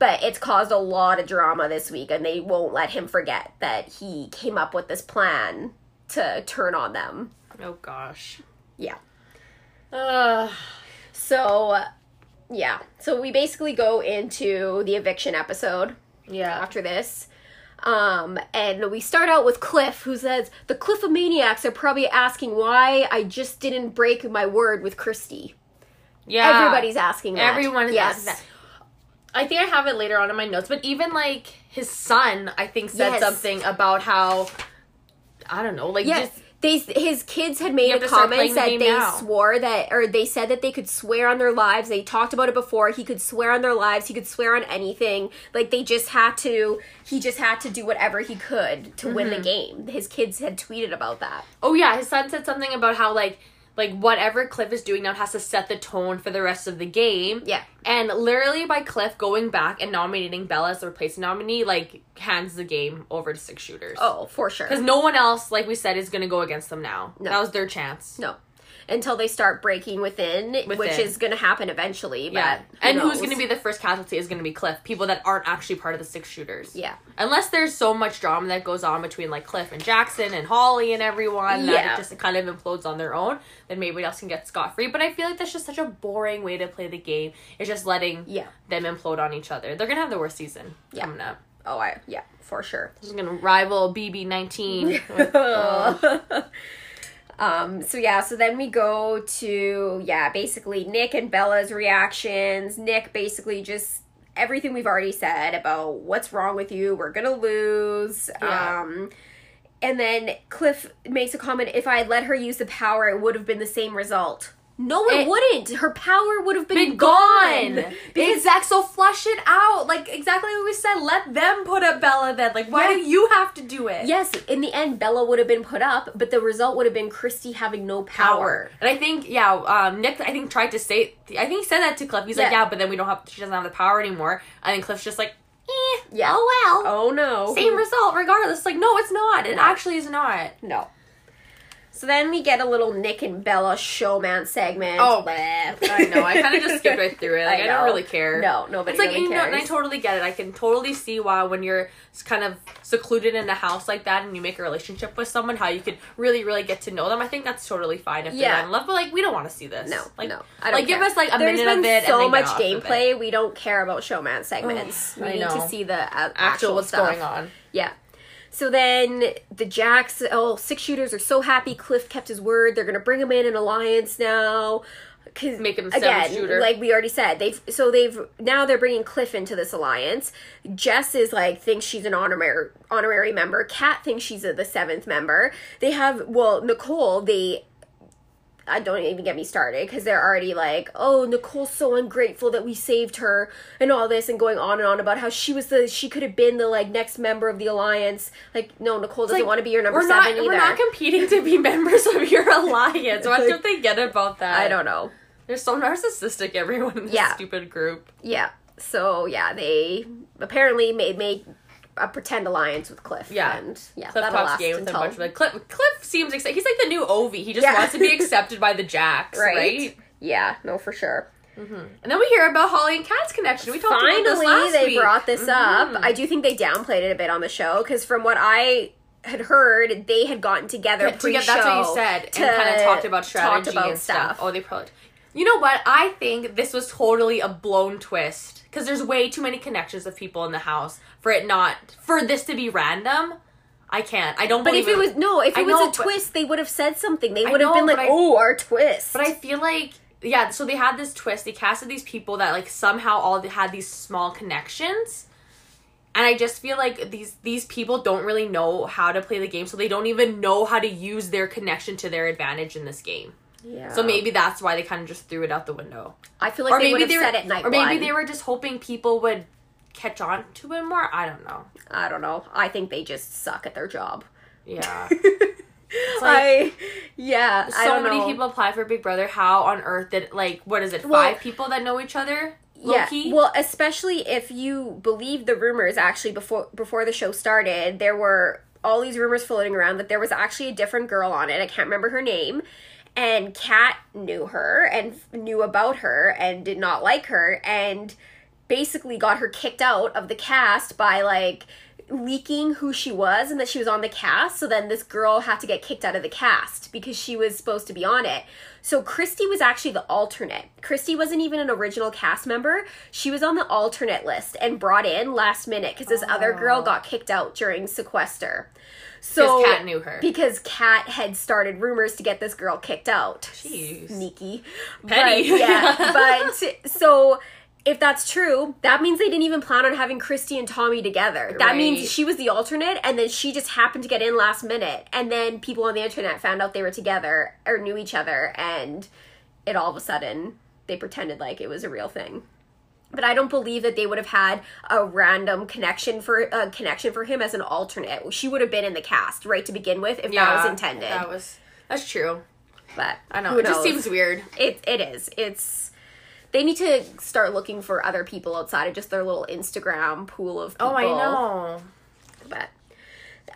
[SPEAKER 2] but it's caused a lot of drama this week and they won't let him forget that he came up with this plan to turn on them
[SPEAKER 1] Oh gosh.
[SPEAKER 2] yeah
[SPEAKER 1] Uh,
[SPEAKER 2] So, yeah. So we basically go into the eviction episode
[SPEAKER 1] yeah.
[SPEAKER 2] after this. Um, and we start out with Cliff, who says, The Cliffomaniacs are probably asking why I just didn't break my word with Christy.
[SPEAKER 1] Yeah.
[SPEAKER 2] Everybody's asking that.
[SPEAKER 1] Everyone is
[SPEAKER 2] yes.
[SPEAKER 1] asking that. I think I have it later on in my notes, but even like his son, I think said
[SPEAKER 2] Yes.
[SPEAKER 1] something about how I don't know, like
[SPEAKER 2] Yes.
[SPEAKER 1] just
[SPEAKER 2] They, his kids had made a comment
[SPEAKER 1] the
[SPEAKER 2] that they
[SPEAKER 1] now.
[SPEAKER 2] swore that, or they said that they could swear on their lives. They talked about it before. He could swear on their lives. He could swear on anything. Like they just had to. He just had to do whatever he could to win
[SPEAKER 1] Mm-hmm.
[SPEAKER 2] the game. His kids had tweeted about that.
[SPEAKER 1] Oh yeah, his son said something about how like like whatever Cliff is doing now has to set the tone for the rest of the game.
[SPEAKER 2] Yeah.
[SPEAKER 1] And literally by Cliff going back and nominating Bella as the replacement nominee, like hands the game over to six shooters.
[SPEAKER 2] Oh, for sure.
[SPEAKER 1] Because no one else, like we said, is gonna go against them now.
[SPEAKER 2] No.
[SPEAKER 1] That was their chance.
[SPEAKER 2] No. Until they start breaking within, which is going to happen eventually. But
[SPEAKER 1] Yeah.
[SPEAKER 2] who
[SPEAKER 1] And who's gonna be the first casualty is gonna be Cliff. People that aren't actually part of the six shooters.
[SPEAKER 2] Yeah.
[SPEAKER 1] Unless there's so much drama that goes on between like Cliff and Jackson and Holly and everyone that it just kind of implodes on their own, then maybe else can get scot free. But I feel like that's just such a boring way to play the game. It's just letting
[SPEAKER 2] Yeah.
[SPEAKER 1] them implode on each other. They're gonna have the worst season
[SPEAKER 2] Yeah.
[SPEAKER 1] coming up.
[SPEAKER 2] Oh, I yeah, for sure.
[SPEAKER 1] This is gonna rival BB nineteen.
[SPEAKER 2] Uh, um so yeah so then we go to yeah basically nick and bella's reactions. Nick basically just everything we've already said about what's wrong with you we're gonna lose.
[SPEAKER 1] Yeah.
[SPEAKER 2] um and then cliff makes a comment if i had let her use the power it would have been the same result no it,
[SPEAKER 1] It-
[SPEAKER 2] wouldn't her power would have been,
[SPEAKER 1] been
[SPEAKER 2] gone,
[SPEAKER 1] gone.
[SPEAKER 2] because
[SPEAKER 1] Zach So flush it out. Like exactly what we said. Let them put up Bella. Then, like, why
[SPEAKER 2] Yeah.
[SPEAKER 1] do you have to do it?
[SPEAKER 2] yes in the end bella would have been put up but the result would have been christy having no power.
[SPEAKER 1] And I think, yeah, um, Nick, I think tried to say, I think he said that to Cliff. He's like,
[SPEAKER 2] Yeah.
[SPEAKER 1] yeah, but then we don't have, she doesn't have the power anymore. And then Cliff's just like, eh,
[SPEAKER 2] Yeah.
[SPEAKER 1] oh well,
[SPEAKER 2] oh no
[SPEAKER 1] same result regardless. Like, no, it's not. It
[SPEAKER 2] No.
[SPEAKER 1] actually is not.
[SPEAKER 2] No. So then we get a little Nick and Bella showmance segment.
[SPEAKER 1] Oh. I know. I kind of just skipped right through it. Like, I,
[SPEAKER 2] know.
[SPEAKER 1] don't really care.
[SPEAKER 2] No, nobody
[SPEAKER 1] It's like,
[SPEAKER 2] really
[SPEAKER 1] you know, and I totally get it. I can totally see why when you're kind of secluded in a house like that and you make a relationship with someone, how you could really, really get to know them. I think that's totally fine if
[SPEAKER 2] Yeah.
[SPEAKER 1] they're in love. But like, we don't want to see this.
[SPEAKER 2] no,
[SPEAKER 1] like,
[SPEAKER 2] no. I don't
[SPEAKER 1] like give us like a
[SPEAKER 2] There's
[SPEAKER 1] minute of it.
[SPEAKER 2] so much
[SPEAKER 1] get off of it.
[SPEAKER 2] gameplay. We don't care about showmance segments.
[SPEAKER 1] Ugh,
[SPEAKER 2] we
[SPEAKER 1] I
[SPEAKER 2] need to see the uh, actual,
[SPEAKER 1] Actual what's
[SPEAKER 2] stuff.
[SPEAKER 1] going on.
[SPEAKER 2] Yeah. So then the Jacks, oh, six shooters are so happy Cliff kept his word. They're gonna bring him in an alliance now. Cause
[SPEAKER 1] Make him a
[SPEAKER 2] again,
[SPEAKER 1] shooter.
[SPEAKER 2] like we already said, they've so they've now they're bringing Cliff into this alliance. Jess is like thinks she's an honorary honorary member. Kat thinks she's a, the seventh member. They have well Nicole. They I don't even get me started because they're already like, oh, Nicole's so ungrateful that we saved her and all this and going on and on about how she was the she could have been the like next member of the alliance. Like, no, Nicole doesn't
[SPEAKER 1] Like,
[SPEAKER 2] want to be your number
[SPEAKER 1] we're
[SPEAKER 2] seven
[SPEAKER 1] not
[SPEAKER 2] either.
[SPEAKER 1] we're not competing to be members of your alliance. What don't they get about that?
[SPEAKER 2] I don't know.
[SPEAKER 1] They're so narcissistic. Everyone in this
[SPEAKER 2] Yeah.
[SPEAKER 1] stupid group.
[SPEAKER 2] Yeah. So yeah, they apparently made made a pretend alliance with Cliff.
[SPEAKER 1] Yeah.
[SPEAKER 2] and yeah,
[SPEAKER 1] Cliff
[SPEAKER 2] that'll last
[SPEAKER 1] game with a bunch of like Cliff. Cliff seems excited. He's like the new Ovi. He just
[SPEAKER 2] Yeah.
[SPEAKER 1] wants to be accepted by the Jacks,
[SPEAKER 2] right?
[SPEAKER 1] right?
[SPEAKER 2] Yeah, no, for sure.
[SPEAKER 1] And then we hear about Holly and Kat's connection. We talked about this
[SPEAKER 2] Finally,
[SPEAKER 1] last
[SPEAKER 2] they
[SPEAKER 1] week.
[SPEAKER 2] brought this up.
[SPEAKER 1] Mhm.
[SPEAKER 2] I do think they downplayed it a bit on the show because from what I had heard, they had gotten together
[SPEAKER 1] Yeah,
[SPEAKER 2] pre-show.
[SPEAKER 1] that's what you said, and
[SPEAKER 2] to
[SPEAKER 1] kind of talked about strategy
[SPEAKER 2] about
[SPEAKER 1] and stuff. Oh, they probably. You know what? I think this was totally a blown twist because there's way too many connections of people in the house for it not for this to be random. I can't. I don't. Believe But
[SPEAKER 2] if it was no, if
[SPEAKER 1] I
[SPEAKER 2] it was
[SPEAKER 1] know,
[SPEAKER 2] a twist, they would have said something. They would have been like,
[SPEAKER 1] I-
[SPEAKER 2] "Oh, our twist."
[SPEAKER 1] But I feel like yeah, so they had this twist. They casted these people that like somehow all had these small connections. And I just feel like these these people don't really know how to play the game, so they don't even know how to use their connection to their advantage in this game.
[SPEAKER 2] Yeah.
[SPEAKER 1] So maybe that's why they kind of just threw it out the window.
[SPEAKER 2] I feel like they would have
[SPEAKER 1] were,
[SPEAKER 2] said it night
[SPEAKER 1] or maybe
[SPEAKER 2] one.
[SPEAKER 1] they were just hoping people would catch on to it more. I don't know.
[SPEAKER 2] I don't know. I think they just suck at their job.
[SPEAKER 1] Yeah.
[SPEAKER 2] I yeah. I
[SPEAKER 1] so many
[SPEAKER 2] know.
[SPEAKER 1] people apply for Big Brother. How on earth did like what is it? Five
[SPEAKER 2] Well-
[SPEAKER 1] people that know each other?
[SPEAKER 2] Yeah,
[SPEAKER 1] Low-key?
[SPEAKER 2] well, especially if you believe the rumors. Actually, before before the show started, there were all these rumors floating around that there was actually a different girl on it. I can't remember her name, and Kat knew her and knew about her and did not like her and basically got her kicked out of the cast by like leaking who she was and that she was on the cast. So then this girl had to get kicked out of the cast because she was supposed to be on it. So Christy was actually the alternate. Christy wasn't even an original cast member. She was on the alternate list and brought in last minute because this other girl
[SPEAKER 1] Oh.
[SPEAKER 2] got kicked out during sequester. So
[SPEAKER 1] Because Kat knew her.
[SPEAKER 2] because Kat had started rumors to get this girl kicked out.
[SPEAKER 1] Jeez.
[SPEAKER 2] Sneaky.
[SPEAKER 1] Petty.
[SPEAKER 2] But, yeah. but so if that's true, that means they didn't even plan on having Christy and Tommy together. That
[SPEAKER 1] Right.
[SPEAKER 2] means she was the alternate and then she just happened to get in last minute. And then people on the internet found out they were together or knew each other and it all of a sudden they pretended like it was a real thing. But I don't believe that they would have had a random connection for a connection for him as an alternate. She would have been in the cast right to begin with if that was intended.
[SPEAKER 1] That was that's true.
[SPEAKER 2] but
[SPEAKER 1] I know. It just seems weird.
[SPEAKER 2] It it is. It's they need to start looking for other people outside of just their little Instagram pool of people.
[SPEAKER 1] Oh, I know.
[SPEAKER 2] But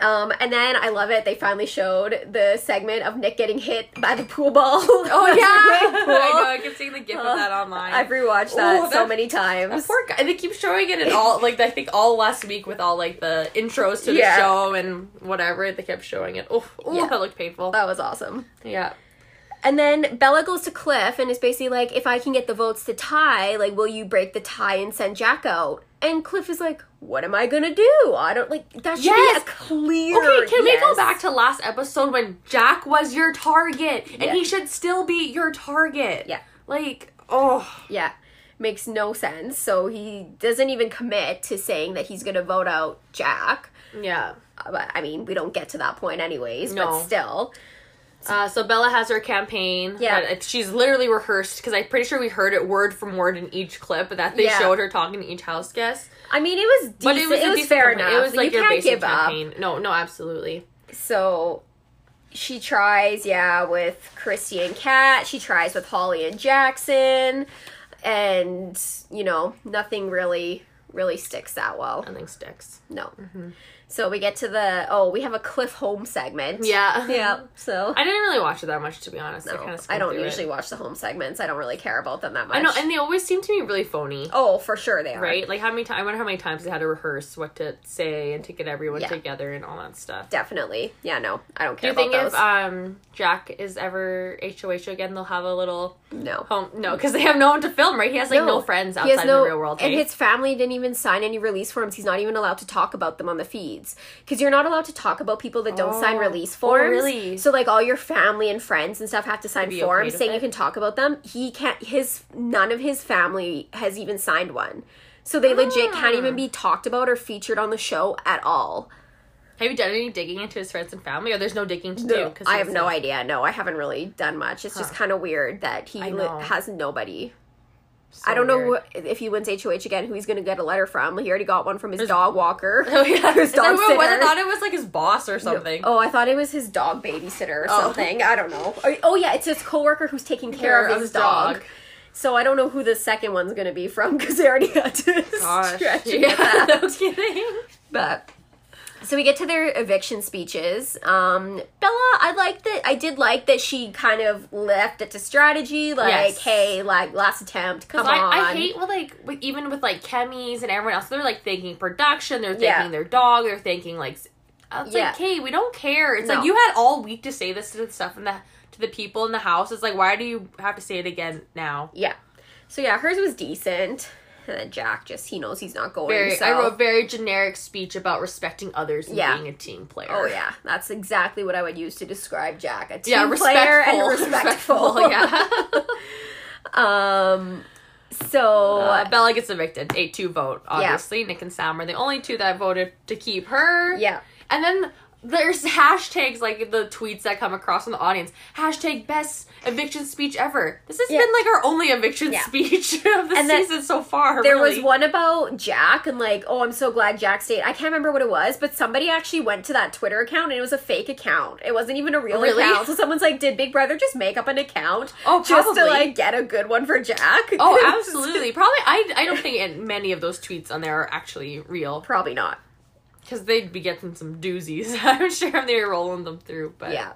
[SPEAKER 2] um, and then I love it. They finally showed the segment of Nick getting hit by the pool ball.
[SPEAKER 1] Oh yeah, I know. I keep seeing the gif of that online.
[SPEAKER 2] I've rewatched that
[SPEAKER 1] Oh,
[SPEAKER 2] so many times.
[SPEAKER 1] Poor guy. And they keep showing it in all, like I think all last week with all like the intros to the
[SPEAKER 2] Yeah.
[SPEAKER 1] show and whatever. They kept showing it. Oh, oh
[SPEAKER 2] Yeah.
[SPEAKER 1] that looked painful.
[SPEAKER 2] That was awesome.
[SPEAKER 1] yeah.
[SPEAKER 2] And then Bella goes to Cliff and is basically like, if I can get the votes to tie, like, will you break the tie and send Jack out? And Cliff is like, what am I gonna do? I don't like that should
[SPEAKER 1] Yes.
[SPEAKER 2] be a clear.
[SPEAKER 1] Okay, can we go back to last episode when Jack was your target and
[SPEAKER 2] Yeah.
[SPEAKER 1] he should still be your target?
[SPEAKER 2] Yeah.
[SPEAKER 1] Like, oh,
[SPEAKER 2] Yeah, makes no sense. So he doesn't even commit to saying that he's gonna vote out Jack.
[SPEAKER 1] yeah.
[SPEAKER 2] Uh, But I mean, we don't get to that point anyways.
[SPEAKER 1] No.
[SPEAKER 2] But still,
[SPEAKER 1] Uh, so Bella has her campaign.
[SPEAKER 2] Yeah.
[SPEAKER 1] she's literally rehearsed because I'm pretty sure we heard it word from word in each clip that they
[SPEAKER 2] Yeah.
[SPEAKER 1] showed her talking to each house guest.
[SPEAKER 2] I mean, it was decent.
[SPEAKER 1] But it was, a decent
[SPEAKER 2] fair
[SPEAKER 1] campaign.
[SPEAKER 2] enough.
[SPEAKER 1] It was like
[SPEAKER 2] you
[SPEAKER 1] your basic campaign. No, no, absolutely.
[SPEAKER 2] So she tries, yeah, with Christy and Kat. She tries with Holly and Jackson, and you know, nothing really, really sticks that well.
[SPEAKER 1] Nothing sticks.
[SPEAKER 2] No.
[SPEAKER 1] Mm-hmm.
[SPEAKER 2] So we get to the oh, we have a Cliff Home segment.
[SPEAKER 1] Yeah.
[SPEAKER 2] Yeah. So
[SPEAKER 1] I didn't really watch it that much, to be honest. I,
[SPEAKER 2] No,
[SPEAKER 1] of
[SPEAKER 2] I don't usually watch the home segments. I don't really care about them that much.
[SPEAKER 1] I know, and they always seem to be really phony.
[SPEAKER 2] oh, for sure they are.
[SPEAKER 1] Right? Like how many times? I wonder how many times they had to rehearse what to say and to get everyone
[SPEAKER 2] Yeah.
[SPEAKER 1] together and all that stuff.
[SPEAKER 2] Definitely. Yeah. No, I don't care.
[SPEAKER 1] Do you think
[SPEAKER 2] about
[SPEAKER 1] if um Jack is ever HOH again, they'll have a little
[SPEAKER 2] no.
[SPEAKER 1] home? No, because they have no one to film. Right? He has like no, friends
[SPEAKER 2] He
[SPEAKER 1] outside
[SPEAKER 2] no,
[SPEAKER 1] the real world.
[SPEAKER 2] and
[SPEAKER 1] right?
[SPEAKER 2] his family didn't even sign any release forms. He's not even allowed to talk about them on the feeds because you're not allowed to talk about people that don't sign
[SPEAKER 1] Oh.
[SPEAKER 2] release
[SPEAKER 1] Oh,
[SPEAKER 2] forms.
[SPEAKER 1] really?
[SPEAKER 2] So like all your family and friends and stuff have to sign forms saying
[SPEAKER 1] it?
[SPEAKER 2] you can talk about them. He can't. His none of his family has even signed one. So they legit can't
[SPEAKER 1] Ah.
[SPEAKER 2] even be talked about or featured on the show at all.
[SPEAKER 1] Have you done any digging into his friends and family, or there's no digging to do?
[SPEAKER 2] I have no
[SPEAKER 1] a-
[SPEAKER 2] idea. No, I haven't really done much. It's just kind of weird that he li- has nobody.
[SPEAKER 1] so
[SPEAKER 2] I don't know
[SPEAKER 1] weird.
[SPEAKER 2] who, if he wins HOH again, who he's going to get a letter from. He already got one from his dog walker.
[SPEAKER 1] Oh yeah,
[SPEAKER 2] his dog
[SPEAKER 1] what- I thought it was like his boss or something.
[SPEAKER 2] Oh, I thought it was his dog babysitter or
[SPEAKER 1] Oh.
[SPEAKER 2] something. I don't know. Oh, yeah, it's his coworker who's taking care, of his, dog. So I don't know who the second one's going to be from because they already had to
[SPEAKER 1] Gosh,
[SPEAKER 2] stretch it.
[SPEAKER 1] yeah, no kidding.
[SPEAKER 2] But so we get to their eviction speeches. Um, Bella, I like that. I did like that she kind of left it to strategy. Like,
[SPEAKER 1] Yes.
[SPEAKER 2] hey, like last attempt, come
[SPEAKER 1] Because I,
[SPEAKER 2] on.
[SPEAKER 1] I hate with like with, even with like Kemi's and everyone else, they're like thanking production, they're thanking
[SPEAKER 2] Yeah.
[SPEAKER 1] their dog, they're thanking like. It's
[SPEAKER 2] Yeah.
[SPEAKER 1] like, hey, we don't care. It's
[SPEAKER 2] No.
[SPEAKER 1] like you had all week to say this to the stuff in the to the people in the house. It's like, why do you have to say it again now?
[SPEAKER 2] yeah. So yeah, hers was decent. And then Jack just he knows he's not going.
[SPEAKER 1] Very,
[SPEAKER 2] so.
[SPEAKER 1] I wrote very generic speech about respecting others and
[SPEAKER 2] Yeah.
[SPEAKER 1] being a team player.
[SPEAKER 2] Oh yeah, that's exactly what I would use to describe Jack. A team
[SPEAKER 1] yeah,
[SPEAKER 2] player and
[SPEAKER 1] respectful,
[SPEAKER 2] respectful.
[SPEAKER 1] yeah.
[SPEAKER 2] um. So
[SPEAKER 1] Uh, Bella gets evicted. Eight two vote. Obviously, Nick and Sam are the only two that voted to keep her.
[SPEAKER 2] yeah,
[SPEAKER 1] And then there's hashtags like the tweets that come across from the audience. Hashtag best eviction speech ever. This has
[SPEAKER 2] Yeah.
[SPEAKER 1] been like our only eviction
[SPEAKER 2] Yeah.
[SPEAKER 1] speech of the
[SPEAKER 2] And
[SPEAKER 1] season so far.
[SPEAKER 2] there
[SPEAKER 1] really.
[SPEAKER 2] was one about Jack and like, oh, I'm so glad Jack stayed. I can't remember what it was, but somebody actually went to that Twitter account and it was a fake account. It wasn't even a real
[SPEAKER 1] Really?
[SPEAKER 2] account. So someone's like, did Big Brother just make up an account?
[SPEAKER 1] Oh,
[SPEAKER 2] just to like get a good one for Jack?
[SPEAKER 1] Oh, absolutely. Probably. I. I don't think many of those tweets on there are actually real
[SPEAKER 2] Probably not.
[SPEAKER 1] because they'd be getting some doozies. I'm sure if they were rolling them through. But
[SPEAKER 2] Yeah.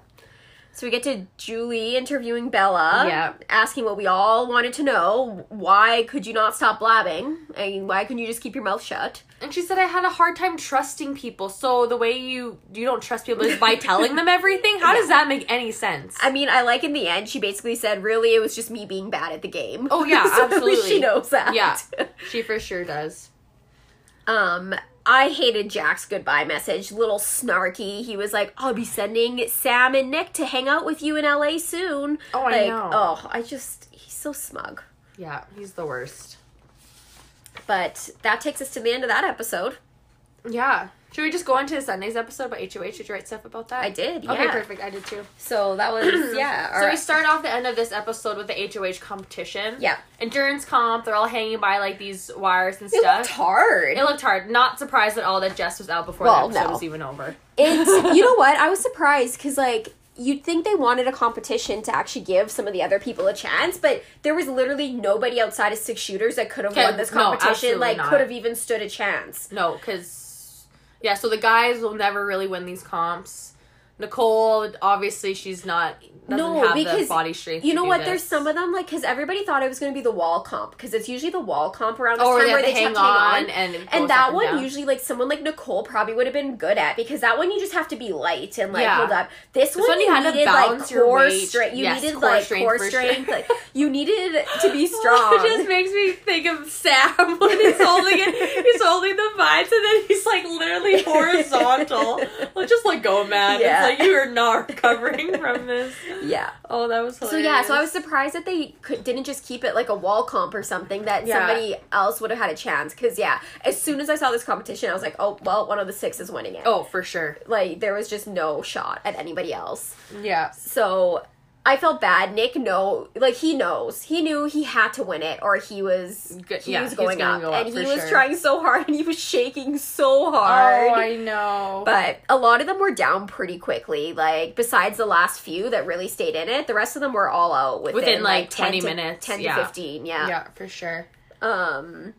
[SPEAKER 2] So we get to Julie interviewing Bella.
[SPEAKER 1] Yeah.
[SPEAKER 2] Asking what we all wanted to know. Why could you not stop blabbing? I mean, why couldn't you just keep your mouth shut?
[SPEAKER 1] And she said I had a hard time trusting people. So the way you you don't trust people is by telling them everything. How does that make any sense?
[SPEAKER 2] I mean, I like in the end, she basically said, really, it was just me being bad at the game.
[SPEAKER 1] Oh, yeah,
[SPEAKER 2] So
[SPEAKER 1] absolutely.
[SPEAKER 2] she knows that.
[SPEAKER 1] yeah, she for sure does.
[SPEAKER 2] Um, I hated Jack's goodbye message. Little snarky. He was like, "I'll be sending Sam and Nick to hang out with you in LA soon."
[SPEAKER 1] Oh, I know.
[SPEAKER 2] Oh, I just he's so smug.
[SPEAKER 1] Yeah, he's the worst.
[SPEAKER 2] But that takes us to the end of that episode.
[SPEAKER 1] Yeah. Should we just go into the Sunday's episode about HOH? Did you write stuff about that?
[SPEAKER 2] I did.
[SPEAKER 1] Okay, perfect. I did too.
[SPEAKER 2] So that was yeah.
[SPEAKER 1] So we start off the end of this episode with the HOH competition.
[SPEAKER 2] Yeah.
[SPEAKER 1] Endurance comp. They're all hanging by like these wires and
[SPEAKER 2] It
[SPEAKER 1] stuff.
[SPEAKER 2] It looked hard.
[SPEAKER 1] It looked hard. Not surprised at all that Jess was out before
[SPEAKER 2] Well,
[SPEAKER 1] the episode
[SPEAKER 2] no.
[SPEAKER 1] was even over.
[SPEAKER 2] It's you know what? I was surprised because like you'd think they wanted a competition to actually give some of the other people a chance, but there was literally nobody outside of six shooters that could have won this competition.
[SPEAKER 1] absolutely
[SPEAKER 2] like could have even stood a chance.
[SPEAKER 1] No, because yeah, so the guys will never really win these comps. Nicole, obviously, she's not
[SPEAKER 2] No, because
[SPEAKER 1] body strength.
[SPEAKER 2] You
[SPEAKER 1] to
[SPEAKER 2] know what?
[SPEAKER 1] this.
[SPEAKER 2] There's some of them like because everybody thought it was going to be the wall comp because it's usually the wall comp around this
[SPEAKER 1] Oh,
[SPEAKER 2] time
[SPEAKER 1] yeah,
[SPEAKER 2] where
[SPEAKER 1] they
[SPEAKER 2] they
[SPEAKER 1] hang
[SPEAKER 2] to hang
[SPEAKER 1] on
[SPEAKER 2] on.
[SPEAKER 1] and
[SPEAKER 2] And that
[SPEAKER 1] and
[SPEAKER 2] one usually like someone like Nicole probably would have been good at because that one you just have to be light and like
[SPEAKER 1] Yeah.
[SPEAKER 2] hold up. This, one,
[SPEAKER 1] one
[SPEAKER 2] you,
[SPEAKER 1] had to
[SPEAKER 2] needed
[SPEAKER 1] balance
[SPEAKER 2] like
[SPEAKER 1] your
[SPEAKER 2] core strength. You
[SPEAKER 1] Yes,
[SPEAKER 2] needed
[SPEAKER 1] core
[SPEAKER 2] like
[SPEAKER 1] strength
[SPEAKER 2] core strength.
[SPEAKER 1] sure.
[SPEAKER 2] Like you needed to be strong.
[SPEAKER 1] it just makes me think of Sam when he's holding it. He's holding the vines and then he's like literally horizontal. Well, just let go, man.
[SPEAKER 2] Yeah.
[SPEAKER 1] It's like you are not recovering from this.
[SPEAKER 2] yeah.
[SPEAKER 1] Oh, that was
[SPEAKER 2] So yeah, so I was surprised that they could, didn't just keep it like a wall comp or something that
[SPEAKER 1] Yeah.
[SPEAKER 2] somebody else would have had a chance. Because yeah, as soon as I saw this competition, I was like, oh well, one of the six is winning it.
[SPEAKER 1] Oh, for sure.
[SPEAKER 2] Like there was just no shot at anybody else.
[SPEAKER 1] Yeah.
[SPEAKER 2] So I felt bad. Nick know like he knows. He knew he had to win it or he was
[SPEAKER 1] Good-
[SPEAKER 2] he
[SPEAKER 1] yeah,
[SPEAKER 2] was going up.
[SPEAKER 1] go up
[SPEAKER 2] and he was
[SPEAKER 1] sure.
[SPEAKER 2] trying so hard and he was shaking so hard.
[SPEAKER 1] Oh, I know.
[SPEAKER 2] but a lot of them were down pretty quickly. Like besides the last few that really stayed in it, the rest of them were all out within,
[SPEAKER 1] Within, like,
[SPEAKER 2] 10
[SPEAKER 1] 20
[SPEAKER 2] to-
[SPEAKER 1] minutes,
[SPEAKER 2] ten
[SPEAKER 1] yeah.
[SPEAKER 2] to fifteen. Yeah.
[SPEAKER 1] yeah, for sure.
[SPEAKER 2] Um.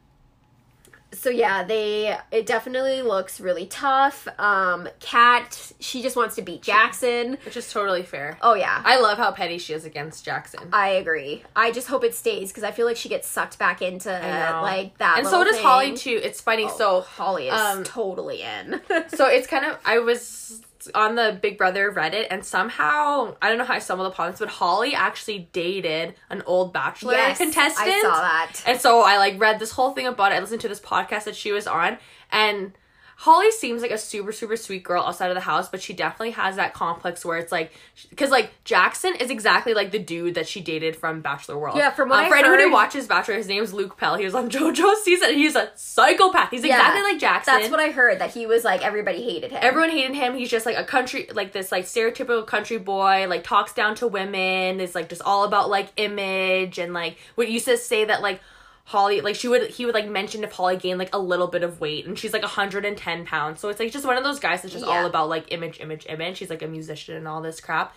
[SPEAKER 2] So yeah, they it definitely looks really tough. Um, Kat, she just wants to beat Jackson.
[SPEAKER 1] Which is totally fair.
[SPEAKER 2] Oh yeah,
[SPEAKER 1] I love how petty she is against Jackson.
[SPEAKER 2] I agree. I just hope it stays because I feel like she gets sucked back into like that.
[SPEAKER 1] and so does Holly too. It's funny.
[SPEAKER 2] Oh,
[SPEAKER 1] so
[SPEAKER 2] Holly is
[SPEAKER 1] um,
[SPEAKER 2] totally in.
[SPEAKER 1] so it's kind of I was on the Big Brother Reddit and somehow I don't know how I stumbled upon this, but Holly actually dated an old Bachelor
[SPEAKER 2] yes,
[SPEAKER 1] contestant.
[SPEAKER 2] I saw that.
[SPEAKER 1] And so I like read this whole thing about it. I listened to this podcast that she was on, and Holly seems like a super super sweet girl outside of the house, but she definitely has that complex where it's like because like Jackson is exactly like the dude that she dated from Bachelor World.
[SPEAKER 2] Yeah, from what
[SPEAKER 1] uh,
[SPEAKER 2] I
[SPEAKER 1] for anyone who watches Bachelor, his name's Luke Pell. He was on JoJo's season. He's a psychopath. He's
[SPEAKER 2] Yeah,
[SPEAKER 1] exactly like Jackson.
[SPEAKER 2] That's what I heard. That he was like everybody hated him.
[SPEAKER 1] Everyone hated him. He's just like a country, like this, like stereotypical country boy. Like talks down to women. Is like just all about like image and like what used to say that like Holly, like she would, he would like mention if Holly gained like a little bit of weight, and she's like 110 pounds. So it's like just one of those guys that's just
[SPEAKER 2] Yeah.
[SPEAKER 1] all about like image, image, image. She's like a musician and all this crap,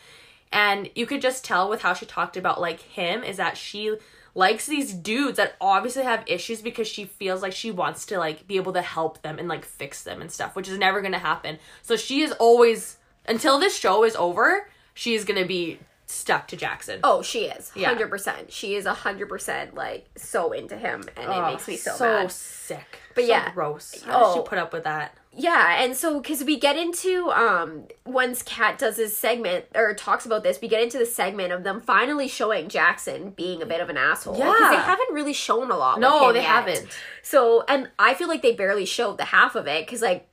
[SPEAKER 1] and you could just tell with how she talked about like him is that she likes these dudes that obviously have issues because she feels like she wants to like be able to help them and like fix them and stuff, which is never gonna happen. So she is always until this show is over, she is gonna be stuck to Jackson.
[SPEAKER 2] Oh, she is.
[SPEAKER 1] Yeah.
[SPEAKER 2] 100%. She is 100% like so into him and it
[SPEAKER 1] Oh,
[SPEAKER 2] makes me so,
[SPEAKER 1] so
[SPEAKER 2] mad.
[SPEAKER 1] sick.
[SPEAKER 2] But
[SPEAKER 1] So
[SPEAKER 2] yeah.
[SPEAKER 1] gross. How does
[SPEAKER 2] Oh.
[SPEAKER 1] she put up with that?
[SPEAKER 2] Yeah, and so because we get into um once Kat does this segment or talks about this, we get into the segment of them finally showing Jackson being a bit of an asshole. because they haven't really shown a lot.
[SPEAKER 1] No, they
[SPEAKER 2] yet.
[SPEAKER 1] haven't.
[SPEAKER 2] So, and I feel like they barely showed the half of it because like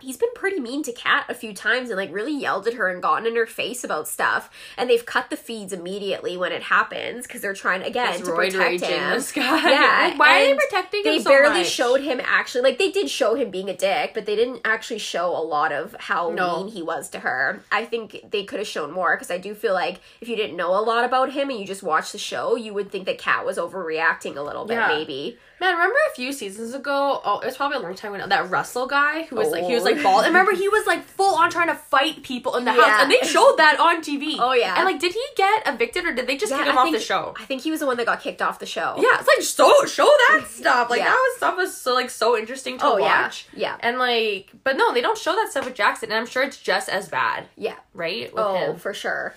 [SPEAKER 2] he's been pretty mean to Kat a few times and like really yelled at her and gotten in her face about stuff. And they've cut the feeds immediately when it happens because they're trying again to protect him.
[SPEAKER 1] this guy.
[SPEAKER 2] Yeah,
[SPEAKER 1] Like, why are they protecting
[SPEAKER 2] They
[SPEAKER 1] him so
[SPEAKER 2] barely
[SPEAKER 1] much?
[SPEAKER 2] showed him actually like they did show him being a dick, but they didn't actually show a lot of how
[SPEAKER 1] No.
[SPEAKER 2] mean he was to her. I think they could have shown more because I do feel like if you didn't know a lot about him and you just watched the show, you would think that Kat was overreacting a little bit,
[SPEAKER 1] Yeah.
[SPEAKER 2] maybe.
[SPEAKER 1] Man, remember a few seasons ago? Oh, it was probably a long time ago. That Russell guy who was like he was
[SPEAKER 2] Oh.
[SPEAKER 1] like bald. And remember he was like full on trying to fight people in the house, and they showed that on TV.
[SPEAKER 2] Oh, yeah.
[SPEAKER 1] And like, did he get evicted or did they just
[SPEAKER 2] Yeah,
[SPEAKER 1] kick him
[SPEAKER 2] I
[SPEAKER 1] off
[SPEAKER 2] think-
[SPEAKER 1] the show?
[SPEAKER 2] I think he was the one that got kicked off the show.
[SPEAKER 1] Yeah, it's like so show that stuff. Like
[SPEAKER 2] Yeah.
[SPEAKER 1] that was stuff was so like so interesting to
[SPEAKER 2] Oh, yeah.
[SPEAKER 1] watch.
[SPEAKER 2] Yeah.
[SPEAKER 1] And like, but no, they don't show that stuff with Jackson, and I'm sure it's just as bad,
[SPEAKER 2] Yeah.
[SPEAKER 1] right? With
[SPEAKER 2] Oh,
[SPEAKER 1] him.
[SPEAKER 2] for sure.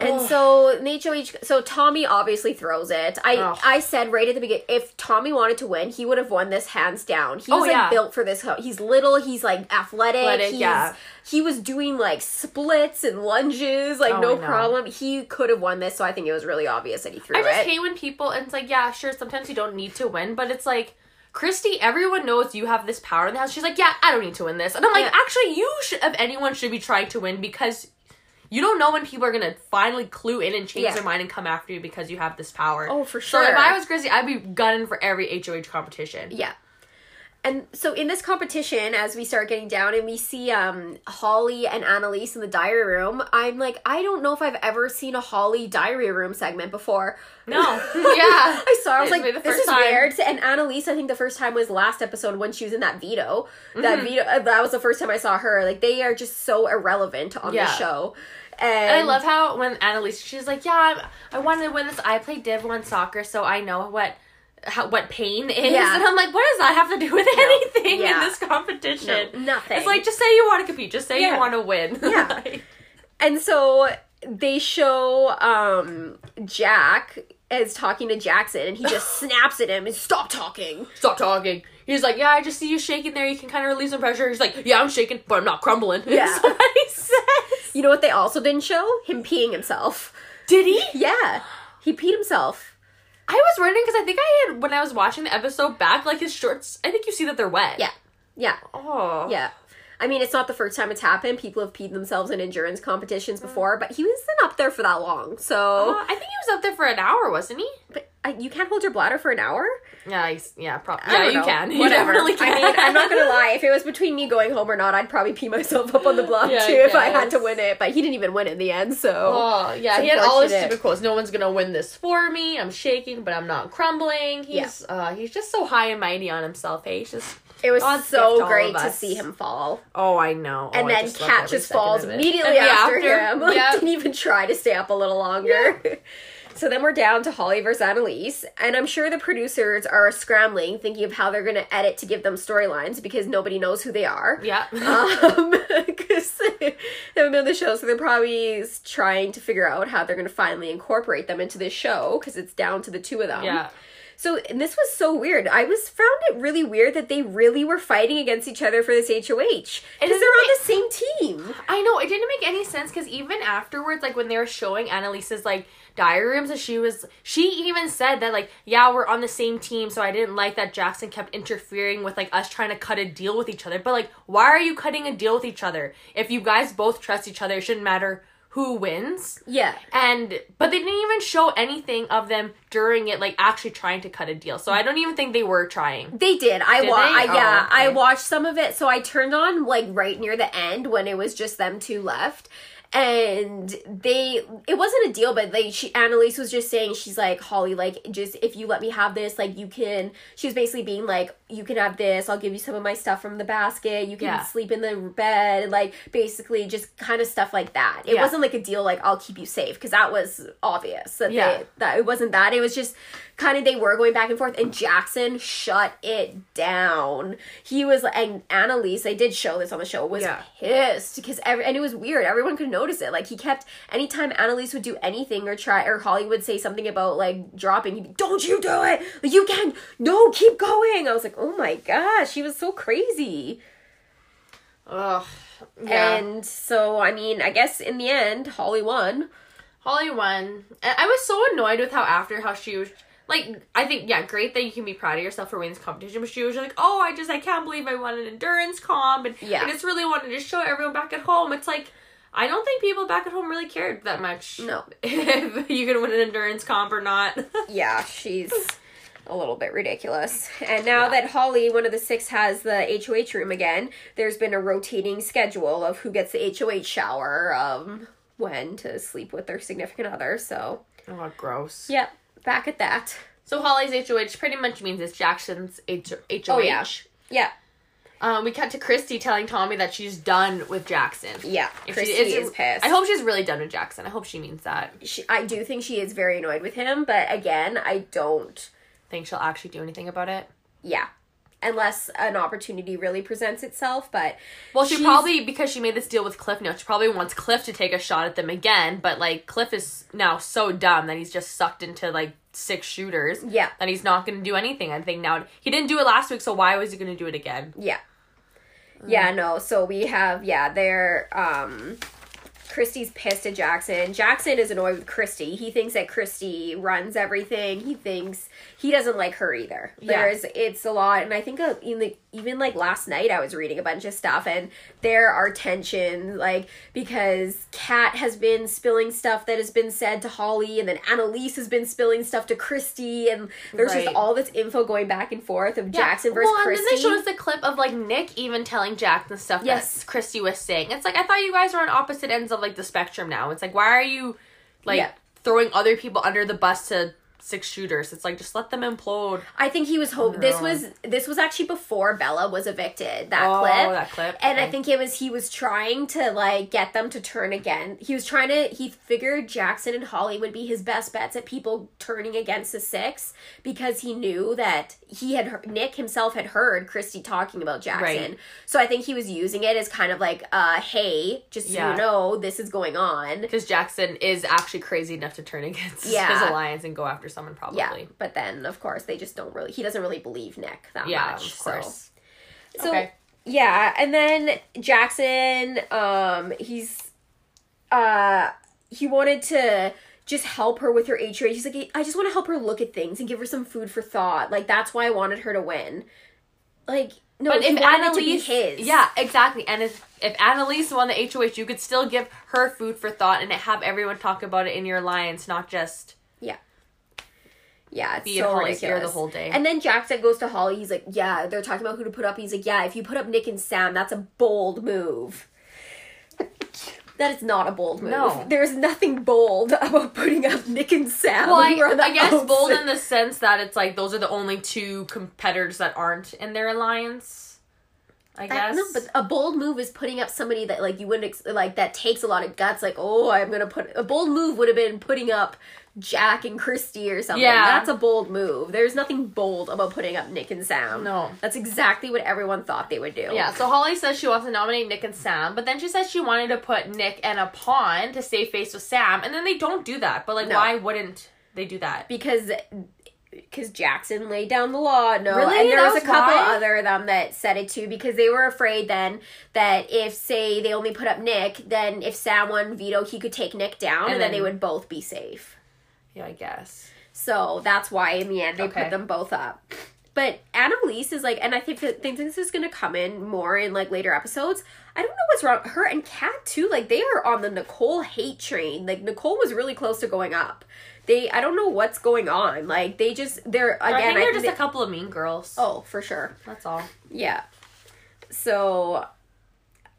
[SPEAKER 2] And
[SPEAKER 1] Ugh.
[SPEAKER 2] so Nacho each so Tommy obviously throws it. I
[SPEAKER 1] Ugh.
[SPEAKER 2] I said right at the beginning if Tommy wanted to win, he would have won this hands down. He
[SPEAKER 1] Oh,
[SPEAKER 2] was like built for this. He's little, he's like athletic.
[SPEAKER 1] Athletic,
[SPEAKER 2] he's,
[SPEAKER 1] yeah.
[SPEAKER 2] He was doing like splits and lunges, like
[SPEAKER 1] Oh,
[SPEAKER 2] no problem. He could have won this, so I think it was really obvious that he threw it.
[SPEAKER 1] I just
[SPEAKER 2] it.
[SPEAKER 1] hate when people and it's like, yeah, sure, sometimes you don't need to win, but it's like Christy, everyone knows you have this power in the house. She's like, yeah, I don't need to win this. And I'm like,
[SPEAKER 2] Yeah.
[SPEAKER 1] actually, you should, if anyone should be trying to win because you don't know when people are gonna finally clue in and change
[SPEAKER 2] Yeah.
[SPEAKER 1] their mind and come after you because you have this power.
[SPEAKER 2] Oh, for sure.
[SPEAKER 1] So if. I was Christy, I'd be gunning for every HOH competition.
[SPEAKER 2] Yeah. And so in this competition, as we start getting down and we see um Holly and Annalise in the diary room, I'm like, I don't know if I've ever seen a Holly diary room segment before.
[SPEAKER 1] No. yeah.
[SPEAKER 2] I saw. I was like,
[SPEAKER 1] the
[SPEAKER 2] "This is
[SPEAKER 1] time.
[SPEAKER 2] weird." And Annalise, I think the first time was last episode when she was in that veto.
[SPEAKER 1] Mm-hmm.
[SPEAKER 2] That veto. uh, That was the first time I saw her. Like they are just so irrelevant on
[SPEAKER 1] Yeah.
[SPEAKER 2] the show. And,
[SPEAKER 1] And I love how when Annalise, she's like, "Yeah, I'm, I wanted to win this. I played Div One soccer, so I know what how, what pain is."
[SPEAKER 2] Yeah.
[SPEAKER 1] And I'm like, "What does that have to do with anything
[SPEAKER 2] Yeah.
[SPEAKER 1] in this competition?
[SPEAKER 2] No, nothing.
[SPEAKER 1] It's like just say you want to compete. Just say
[SPEAKER 2] Yeah.
[SPEAKER 1] you want to win.
[SPEAKER 2] Yeah.
[SPEAKER 1] Like,
[SPEAKER 2] And so they show um Jack is talking to Jackson, and he just snaps at him and stop talking.
[SPEAKER 1] Stop talking. He's like, "Yeah, I just see you shaking there. You can kind of release some pressure." He's like, "Yeah, I'm shaking, but I'm not crumbling."
[SPEAKER 2] Yeah.
[SPEAKER 1] He says.
[SPEAKER 2] You know what they also didn't show? Him peeing himself.
[SPEAKER 1] Did he?
[SPEAKER 2] Yeah, he peed himself.
[SPEAKER 1] I was wondering because I think I had when I was watching the episode back, like his shorts. I think you see that they're wet.
[SPEAKER 2] Yeah, yeah,
[SPEAKER 1] Oh.
[SPEAKER 2] yeah. I mean, it's not the first time it's happened. People have peed themselves in endurance competitions before, but he wasn't up there for that long. So,
[SPEAKER 1] Uh, I think he was up there for an hour, wasn't he?
[SPEAKER 2] but I, you can't hold your bladder for an hour.
[SPEAKER 1] Yeah, he's, yeah, probably. Yeah, you
[SPEAKER 2] know.
[SPEAKER 1] can. You
[SPEAKER 2] Whatever.
[SPEAKER 1] definitely can.
[SPEAKER 2] I mean, I'm not gonna lie. If it was between me going home or not, I'd probably pee myself up on the block
[SPEAKER 1] Yeah, I
[SPEAKER 2] too if I had to win it. But he didn't even win in the end, so
[SPEAKER 1] Oh yeah, he had all his stupid quotes. No one's gonna win this for me. I'm shaking, but I'm not crumbling. He's uh he's just so high and mighty on himself. Hey, he's just
[SPEAKER 2] it was
[SPEAKER 1] to
[SPEAKER 2] so great to see him fall.
[SPEAKER 1] oh I know.
[SPEAKER 2] and
[SPEAKER 1] Oh, I
[SPEAKER 2] then
[SPEAKER 1] Kat
[SPEAKER 2] just falls immediately
[SPEAKER 1] And
[SPEAKER 2] after, him. Like,
[SPEAKER 1] Yep.
[SPEAKER 2] didn't even try to stay up a little longer. So then we're down to Holly versus Annalise, and I'm sure the producers are scrambling, thinking of how they're going to edit to give them storylines because nobody knows who they are.
[SPEAKER 1] Yeah.
[SPEAKER 2] Um, because they haven't been on the show, so they're probably trying to figure out how they're going to finally incorporate them into this show because it's down to the two of them.
[SPEAKER 1] yeah.
[SPEAKER 2] So and this was so weird. I was found it really weird that they really were fighting against each other for this HOH because they're on the same team.
[SPEAKER 1] I know it didn't make any sense because even afterwards, like when they were showing Annalise's like diagrams, and she was she even said that like yeah we're on the same team, so I didn't like that Jackson kept interfering with like us trying to cut a deal with each other. But like, why are you cutting a deal with each other if you guys both trust each other? It shouldn't matter who wins.
[SPEAKER 2] Yeah.
[SPEAKER 1] And but they didn't even show anything of them during it, like actually trying to cut a deal. So I don't even think they were trying.
[SPEAKER 2] They did. I
[SPEAKER 1] Did
[SPEAKER 2] wa- I, yeah,
[SPEAKER 1] Oh, okay.
[SPEAKER 2] I watched some of it. So I turned on like right near the end when it was just them two left. And they it wasn't a deal, but they she Annalise was just saying she's like, Holly, like just if you let me have this, like you can she was basically being like, You can have this, I'll give you some of my stuff from the basket, you can
[SPEAKER 1] Yeah.
[SPEAKER 2] sleep in the bed, like basically just kind of stuff like that. It
[SPEAKER 1] Yeah.
[SPEAKER 2] wasn't like a deal like I'll keep you safe, because that was obvious that
[SPEAKER 1] Yeah.
[SPEAKER 2] they that it wasn't that. It was just kind of they were going back and forth and Jackson shut it down. He was and Annalise, I did show this on the show, was
[SPEAKER 1] Yeah.
[SPEAKER 2] pissed because every and it was weird. Everyone could notice it. Like he kept anytime Annalise would do anything or try or Holly would say something about like dropping, he'd be, Don't you do it! Like you can no, keep going. I was like, Oh my gosh, she was so crazy.
[SPEAKER 1] Ugh. Yeah.
[SPEAKER 2] And so I mean, I guess in the end, Holly won.
[SPEAKER 1] Holly won. I was so annoyed with how after how she was like I think yeah, great that you can be proud of yourself for winning this competition, but she was like, Oh, I just I can't believe I won an endurance comp and
[SPEAKER 2] Yeah.
[SPEAKER 1] I just really wanted to show everyone back at home. It's like I don't think people back at home really cared that much.
[SPEAKER 2] No.
[SPEAKER 1] if you can win an endurance comp or not.
[SPEAKER 2] yeah, she's a little bit ridiculous. And now
[SPEAKER 1] Yeah.
[SPEAKER 2] that Holly, one of the six, has the HOH room again, there's been a rotating schedule of who gets the HOH shower, um, when to sleep with their significant other. So,
[SPEAKER 1] oh gross.
[SPEAKER 2] yep, back at that.
[SPEAKER 1] So Holly's HOH pretty much means it's Jackson's H- HOH.
[SPEAKER 2] Oh, yeah. Yeah,
[SPEAKER 1] Um, we cut to Christy telling Tommy that she's done with Jackson.
[SPEAKER 2] yeah.
[SPEAKER 1] If
[SPEAKER 2] Christy
[SPEAKER 1] she
[SPEAKER 2] is pissed.
[SPEAKER 1] I hope she's really done with Jackson. I hope she means that.
[SPEAKER 2] she, I do think she is very annoyed with him, but again, I don't.
[SPEAKER 1] Think she'll actually do anything about it.
[SPEAKER 2] Yeah. Unless an opportunity really presents itself, but
[SPEAKER 1] Well, she probably because she made this deal with Cliff now. She probably wants Cliff to take a shot at them again. But like Cliff is now so dumb that he's just sucked into like six shooters.
[SPEAKER 2] Yeah.
[SPEAKER 1] that he's not going to do anything. I think now he didn't do it last week, so why was he going to do it again?
[SPEAKER 2] Yeah. Yeah, no. So we have yeah, they're um Christy's pissed at Jackson. Jackson is annoyed with Christy. He thinks that Christy runs everything. He thinks he doesn't like her either.
[SPEAKER 1] Yeah.
[SPEAKER 2] There's it's a lot, and I think uh, in the, even like last night I was reading a bunch of stuff, and there are tensions like because Kat has been spilling stuff that has been said to Holly, and then Annalise has been spilling stuff to Christy, and there's
[SPEAKER 1] Right.
[SPEAKER 2] just all this info going back and forth of Jackson versus
[SPEAKER 1] well,
[SPEAKER 2] Christy.
[SPEAKER 1] and then they showed us the clip of like Nick even telling Jack the stuff
[SPEAKER 2] Yes.
[SPEAKER 1] that Christy was saying. It's like I thought you guys were on opposite ends of like the spectrum now. It's like why are you like
[SPEAKER 2] Yeah.
[SPEAKER 1] throwing other people under the bus to six shooters? It's like just let them implode.
[SPEAKER 2] I think he was hope this was this was actually before Bella was evicted. That
[SPEAKER 1] oh,
[SPEAKER 2] clip.
[SPEAKER 1] that clip.
[SPEAKER 2] And I think it was he was trying to like get them to turn again. He was trying to he figured Jackson and Holly would be his best bets at people turning against the six because he knew that he had heard, Nick himself had heard Christy talking about Jackson.
[SPEAKER 1] Right.
[SPEAKER 2] So I think he was using it as kind of like uh hey, just so
[SPEAKER 1] Yeah.
[SPEAKER 2] you know this is going on.
[SPEAKER 1] because Jackson is actually crazy enough to turn against
[SPEAKER 2] Yeah.
[SPEAKER 1] his alliance and go after someone probably.
[SPEAKER 2] Yeah, but then of course they just don't really. He doesn't really believe Nick that
[SPEAKER 1] Yeah,
[SPEAKER 2] much.
[SPEAKER 1] of course.
[SPEAKER 2] So, so
[SPEAKER 1] Okay.
[SPEAKER 2] yeah, and then Jackson, um, he's, uh, he wanted to just help her with her HOH. He's like, I just want to help her look at things and give her some food for thought. Like that's why I wanted her to win. Like no,
[SPEAKER 1] But if
[SPEAKER 2] wanted to be
[SPEAKER 1] Annalise,
[SPEAKER 2] his.
[SPEAKER 1] yeah, exactly. And if if Annalise won the HOH, you could still give her food for thought and have everyone talk about it in your alliance, not just
[SPEAKER 2] Yeah, it's
[SPEAKER 1] be
[SPEAKER 2] so
[SPEAKER 1] Holly's ear
[SPEAKER 2] ridiculous.
[SPEAKER 1] the whole day.
[SPEAKER 2] And then Jackson goes to Holly. He's like, "Yeah, they're talking about who to put up." He's like, "Yeah, if you put up Nick and Sam, that's a bold move." That is not a bold move.
[SPEAKER 1] No.
[SPEAKER 2] There's nothing bold about putting up Nick and Sam.
[SPEAKER 1] well, I, I guess bold in the sense that it's like those are the only two competitors that aren't in their alliance. I
[SPEAKER 2] I
[SPEAKER 1] guess.
[SPEAKER 2] know, but a bold move is putting up somebody that like you wouldn't ex- like that takes a lot of guts. Like, oh, I'm gonna put a bold move would have been putting up Jack and Christy or something.
[SPEAKER 1] Yeah.
[SPEAKER 2] that's a bold move. There's nothing bold about putting up Nick and Sam.
[SPEAKER 1] no.
[SPEAKER 2] that's exactly what everyone thought they would do.
[SPEAKER 1] Yeah, so Holly says she wants to nominate Nick and Sam, but then she says she wanted to put Nick and a pawn to save face with Sam, and then they don't do that. But like,
[SPEAKER 2] No.
[SPEAKER 1] why wouldn't they do that?
[SPEAKER 2] because because Jackson laid down the law. No,
[SPEAKER 1] Really?
[SPEAKER 2] and there
[SPEAKER 1] That
[SPEAKER 2] was, a couple
[SPEAKER 1] why?
[SPEAKER 2] other of them that said it too because they were afraid then that if say they only put up Nick, then if Sam won veto, he could take Nick down, and,
[SPEAKER 1] And
[SPEAKER 2] then, they would both be safe.
[SPEAKER 1] Yeah, I guess.
[SPEAKER 2] So that's why in the end they
[SPEAKER 1] Okay.
[SPEAKER 2] put them both up. But Annalise is like, and I think that think this is gonna come in more in like later episodes. I don't know what's wrong. Her and Kat too, like they are on the Nicole hate train. Like Nicole was really close to going up. They, I don't know what's going on. Like they just, they're again.
[SPEAKER 1] I think they're just
[SPEAKER 2] they-
[SPEAKER 1] a couple of mean girls.
[SPEAKER 2] oh, for sure.
[SPEAKER 1] That's all.
[SPEAKER 2] Yeah. So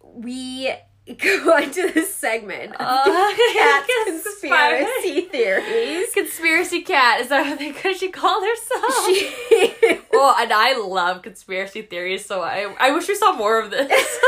[SPEAKER 2] we go into this segment.
[SPEAKER 1] Uh,
[SPEAKER 2] Kat's conspiracy theories.
[SPEAKER 1] Conspiracy Kat. Is that what they could she called herself?
[SPEAKER 2] She
[SPEAKER 1] oh, and I love conspiracy theories, so I I wish we saw more of this.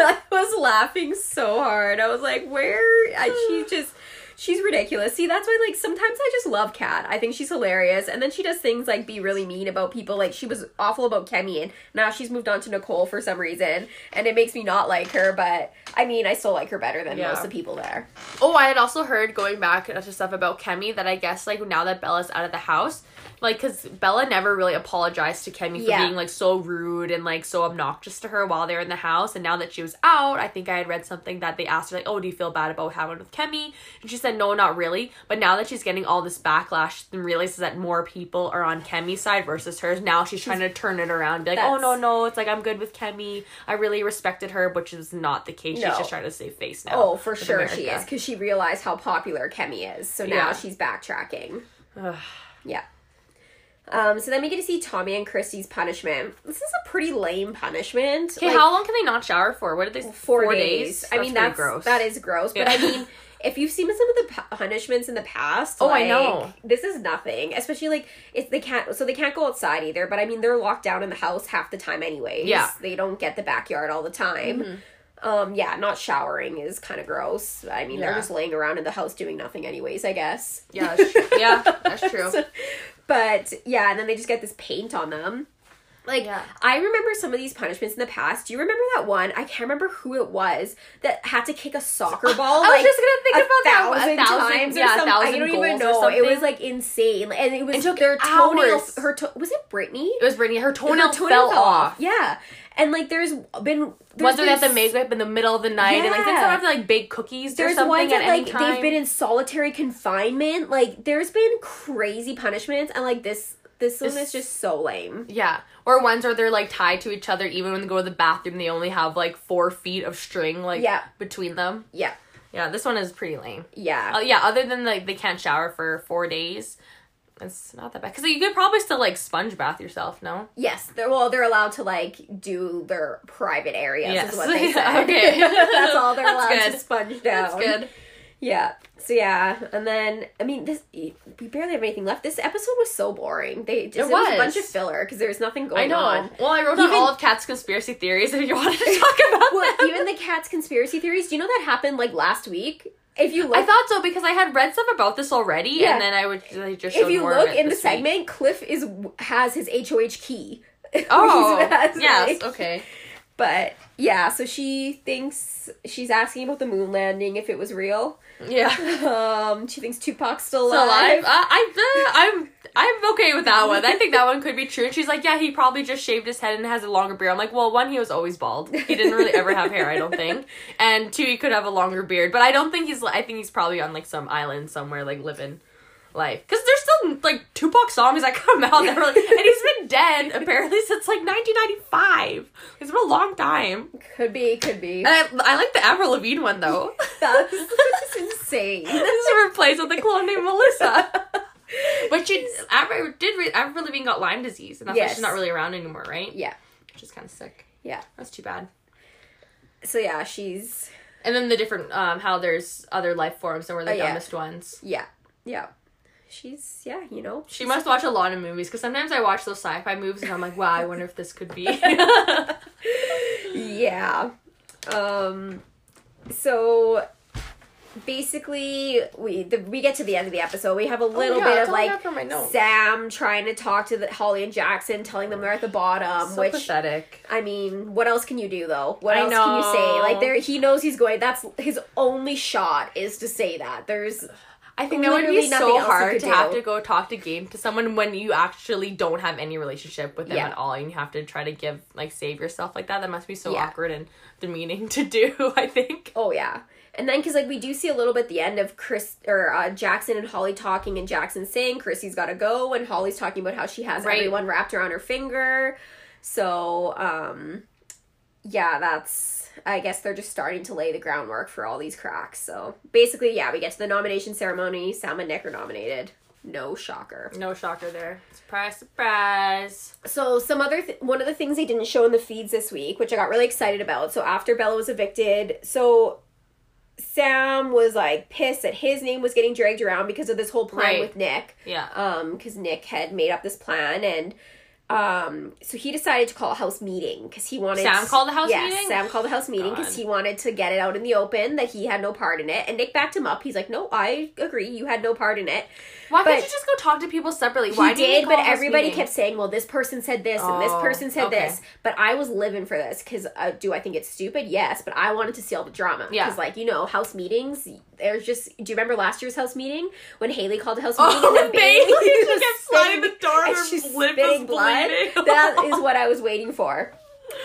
[SPEAKER 2] I was laughing so hard. I was like, where? I, she just, she's ridiculous. See, that's why, like, sometimes I just love Kat. I think she's hilarious. And then she does things like be really mean about people. Like, she was awful about Kemi, and now she's moved on to Nicole for some reason. And it makes me not like her, but I mean, I still like her better than
[SPEAKER 1] Yeah.
[SPEAKER 2] most of the people there.
[SPEAKER 1] Oh, I had also heard going back to stuff about Kemi that I guess like now that Bella's out of the house, like because Bella never really apologized to Kemi for
[SPEAKER 2] Yeah.
[SPEAKER 1] being like so rude and like so obnoxious to her while they were in the house, and now that she was out, I think I had read something that they asked her like, "Oh, do you feel bad about what happened with Kemi?" And she said, "No, not really." But now that she's getting all this backlash and realizes that more people are on Kemi's side versus hers, now she's trying to turn it around, be like, "Oh
[SPEAKER 2] That's-
[SPEAKER 1] no, no, it's like I'm good with Kemi. I really respected her," which is not the case.
[SPEAKER 2] No.
[SPEAKER 1] She's just trying to save face now.
[SPEAKER 2] Oh, for
[SPEAKER 1] with
[SPEAKER 2] sure she
[SPEAKER 1] America.
[SPEAKER 2] is, because she realized how popular Kemi is. So now
[SPEAKER 1] Yeah.
[SPEAKER 2] she's backtracking.
[SPEAKER 1] Ugh.
[SPEAKER 2] Yeah. Um, so then we get to see Tommy and Christy's punishment. This is a pretty lame punishment.
[SPEAKER 1] Okay,
[SPEAKER 2] Like,
[SPEAKER 1] how long can they not shower for? What did they?
[SPEAKER 2] four, days. I mean, that's
[SPEAKER 1] gross.
[SPEAKER 2] that is gross. But
[SPEAKER 1] Yeah.
[SPEAKER 2] I mean, if you've seen some of the punishments in the past,
[SPEAKER 1] Oh, I know.
[SPEAKER 2] this is nothing. Especially like it's they can't so they can't go outside either. But I mean, they're locked down in the house half the time anyways.
[SPEAKER 1] Yeah. Mm-hmm.
[SPEAKER 2] they don't get the backyard all the time. Um, yeah, not showering is kind of gross. I mean, they're just laying around in the house doing nothing anyways. I guess.
[SPEAKER 1] Yeah, that's true. yeah, that's true.
[SPEAKER 2] So- but yeah, and then they just get this paint on them. Like
[SPEAKER 1] Yeah.
[SPEAKER 2] I remember some of these punishments in the past. Do you remember that one? I can't remember who it was that had to kick a soccer ball.
[SPEAKER 1] I was just gonna think about that. A thousand,
[SPEAKER 2] times or
[SPEAKER 1] yeah, thousand
[SPEAKER 2] I don't even know. It was like insane, and it was
[SPEAKER 1] It took
[SPEAKER 2] their toenail.
[SPEAKER 1] hours.
[SPEAKER 2] Her to- was it Brittany?
[SPEAKER 1] It was Brittany. Her toenail,
[SPEAKER 2] Her
[SPEAKER 1] fell, off.
[SPEAKER 2] Yeah, and like there's been there's
[SPEAKER 1] they
[SPEAKER 2] been
[SPEAKER 1] have to make up in the middle of the night and like then
[SPEAKER 2] Yeah.
[SPEAKER 1] some have to like bake cookies or
[SPEAKER 2] There's
[SPEAKER 1] something
[SPEAKER 2] ones
[SPEAKER 1] at
[SPEAKER 2] that like they've been in solitary confinement. Like there's been crazy punishments, and like this this one is just so lame.
[SPEAKER 1] yeah, or ones where they're like tied to each other. Even when they go to the bathroom, they only have like four feet of string like
[SPEAKER 2] Yeah.
[SPEAKER 1] between them.
[SPEAKER 2] Yeah,
[SPEAKER 1] Yeah, this one is pretty lame.
[SPEAKER 2] yeah.
[SPEAKER 1] Uh, yeah, other than like they can't shower for four days, it's not that bad. Because you could probably still like sponge bath yourself. No.
[SPEAKER 2] Yes, they're well. They're allowed to like do their private areas.
[SPEAKER 1] Yes.
[SPEAKER 2] Is what they said.
[SPEAKER 1] okay.
[SPEAKER 2] that's all they're
[SPEAKER 1] That's
[SPEAKER 2] allowed to sponge down.
[SPEAKER 1] That's good.
[SPEAKER 2] Yeah. So yeah, and then I mean, this we barely have anything left. This episode was so boring. They just it, was. a
[SPEAKER 1] was.
[SPEAKER 2] bunch of filler because there's nothing going
[SPEAKER 1] I know.
[SPEAKER 2] on.
[SPEAKER 1] Well, I wrote down
[SPEAKER 2] Even-
[SPEAKER 1] all of Kat's conspiracy theories if you wanted to talk about
[SPEAKER 2] Well,
[SPEAKER 1] them.
[SPEAKER 2] even the Kat's conspiracy theories. Do you know that happened like last week? If you look,
[SPEAKER 1] I thought so because I had read stuff about this already,
[SPEAKER 2] Yeah.
[SPEAKER 1] and then I would I just
[SPEAKER 2] if you look in the
[SPEAKER 1] week.
[SPEAKER 2] segment, Cliff is has his HOH key.
[SPEAKER 1] Oh,
[SPEAKER 2] has,
[SPEAKER 1] yes,
[SPEAKER 2] like-
[SPEAKER 1] okay.
[SPEAKER 2] But yeah, so she thinks she's asking about the moon landing if it was real.
[SPEAKER 1] Yeah.
[SPEAKER 2] Um, she thinks Tupac's still
[SPEAKER 1] So
[SPEAKER 2] alive.
[SPEAKER 1] alive. Uh, I, uh, I'm I'm okay with that one. I think that one could be true. And she's like, yeah, he probably just shaved his head and has a longer beard. I'm like, well, one, he was always bald. He didn't really ever have hair, I don't think. And two, he could have a longer beard. But I don't think he's. I think he's probably on like some island somewhere, like living life. Because there's still like Tupac songs that come out that like, and he's been dead apparently since like 1995. It's been a long time.
[SPEAKER 2] Could be, could be.
[SPEAKER 1] And I, I like the Avril Lavigne one though.
[SPEAKER 2] That's, that's insane.
[SPEAKER 1] This is replaced with a clone named Melissa. But she I did. re- Avril Lavigne got Lyme disease, and that's why she's not really around anymore, right?
[SPEAKER 2] Yeah,
[SPEAKER 1] Which is kind of sick.
[SPEAKER 2] yeah.
[SPEAKER 1] That's too bad.
[SPEAKER 2] So yeah, she's
[SPEAKER 1] And then the different um how there's other life forms and we're the
[SPEAKER 2] Oh, yeah.
[SPEAKER 1] dumbest ones.
[SPEAKER 2] yeah, yeah. She's yeah, you know.
[SPEAKER 1] She must watch a lot of movies because sometimes I watch those sci-fi movies and I'm like, wow, I wonder if this could be.
[SPEAKER 2] Yeah. Um. So basically, we the, we get to the end of the episode. We have a oh, little
[SPEAKER 1] yeah,
[SPEAKER 2] bit of like
[SPEAKER 1] have from my notes.
[SPEAKER 2] Sam trying to talk to the, Holly and Jackson, telling them they're at the bottom.
[SPEAKER 1] so
[SPEAKER 2] which
[SPEAKER 1] pathetic.
[SPEAKER 2] I mean, what else can you do though? What
[SPEAKER 1] I
[SPEAKER 2] else can you say? Like there, he knows he's going. That's his only shot is to say that. There's
[SPEAKER 1] I think that would be so hard to have to go talk to game to someone when you actually don't have any relationship with them
[SPEAKER 2] Yeah.
[SPEAKER 1] at all, and you have to try to give like save yourself like that. That must be so
[SPEAKER 2] Yeah.
[SPEAKER 1] awkward and demeaning to do. I think.
[SPEAKER 2] Oh yeah. And then because like we do see a little bit the end of Chris or uh, Jackson and Holly talking, and Jackson saying Chrissy's got to go, and Holly's talking about how she has
[SPEAKER 1] Right.
[SPEAKER 2] everyone wrapped around her finger. So um, yeah, that's I guess they're just starting to lay the groundwork for all these cracks. So basically, yeah, we get to the nomination ceremony. Sam and Nick are nominated. No shocker.
[SPEAKER 1] No shocker there. Surprise, surprise.
[SPEAKER 2] So some other th- one of the things they didn't show in the feeds this week, which I got really excited about. So after Bella was evicted, so Sam was like pissed that his name was getting dragged around because of this whole plan
[SPEAKER 1] Right.
[SPEAKER 2] with Nick.
[SPEAKER 1] Yeah.
[SPEAKER 2] Um, because Nick had made up this plan and. Um, so he decided to call a house meeting because he wanted.
[SPEAKER 1] Sam called the house
[SPEAKER 2] yes,
[SPEAKER 1] meeting?
[SPEAKER 2] Sam called a house meeting because he wanted to get it out in the open that he had no part in it. And Nick backed him up. He's like, "No, I agree. You had no part in it."
[SPEAKER 1] Why
[SPEAKER 2] But-
[SPEAKER 1] can't you just go talk to people separately? Why
[SPEAKER 2] he
[SPEAKER 1] do you
[SPEAKER 2] did, but everybody
[SPEAKER 1] meeting?
[SPEAKER 2] kept saying, "Well, this person said this and this
[SPEAKER 1] Oh,
[SPEAKER 2] person said
[SPEAKER 1] okay.
[SPEAKER 2] this." But I was living for this because uh, do I think it's stupid? Yes, but I wanted to see all the drama.
[SPEAKER 1] Yeah.
[SPEAKER 2] because like you know, house meetings. There's just. Do you remember last year's house meeting when Haley called a house oh, meeting
[SPEAKER 1] Oh,
[SPEAKER 2] and then Bailey
[SPEAKER 1] Bailey just kept sliding
[SPEAKER 2] spitting-
[SPEAKER 1] the door and
[SPEAKER 2] she's spitting blood. that is what I was waiting for.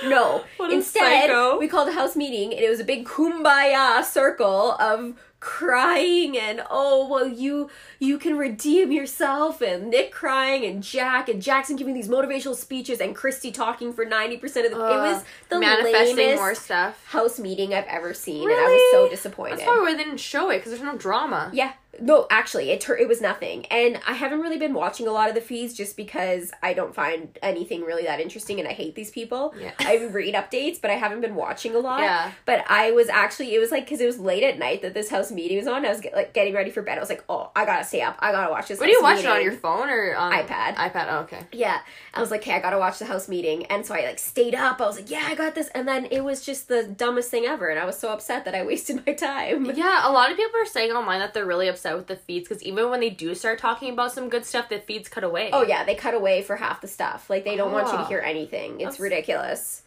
[SPEAKER 2] No. Instead,
[SPEAKER 1] psycho.
[SPEAKER 2] we called a house meeting and it was a big kumbaya circle of crying and oh well you you can redeem yourself and Nick crying and Jack and Jackson giving these motivational speeches and Christy talking for 90% of the it was the
[SPEAKER 1] manifesting more stuff.
[SPEAKER 2] house meeting I've ever seen and I was so disappointed.
[SPEAKER 1] That's why they didn't show it because there's no drama.
[SPEAKER 2] Yeah. No, actually, it tur- it was nothing, and I haven't really been watching a lot of the feeds just because I don't find anything really that interesting, and I hate these people.
[SPEAKER 1] Yeah.
[SPEAKER 2] I read updates, but I haven't been watching a lot.
[SPEAKER 1] Yeah.
[SPEAKER 2] But I was actually, it was like because it was late at night that this house meeting was on. I was get, like getting ready for bed. I was like, oh, I gotta stay up. I gotta watch this.
[SPEAKER 1] What do you watch it on your phone or on
[SPEAKER 2] iPad.
[SPEAKER 1] iPad. Oh, okay.
[SPEAKER 2] Yeah. I was like, okay, I gotta watch the house meeting. And so I like stayed up. I was like, yeah, I got this. And then it was just the dumbest thing ever. And I was so upset that I wasted my time.
[SPEAKER 1] Yeah, a lot of people are saying online that they're really upset with the feeds because even when they do start talking about some good stuff, the feeds cut away.
[SPEAKER 2] Oh yeah, they cut away for half the stuff. Like they don't want you to
[SPEAKER 1] Oh.
[SPEAKER 2] hear anything. It's
[SPEAKER 1] That's-
[SPEAKER 2] ridiculous.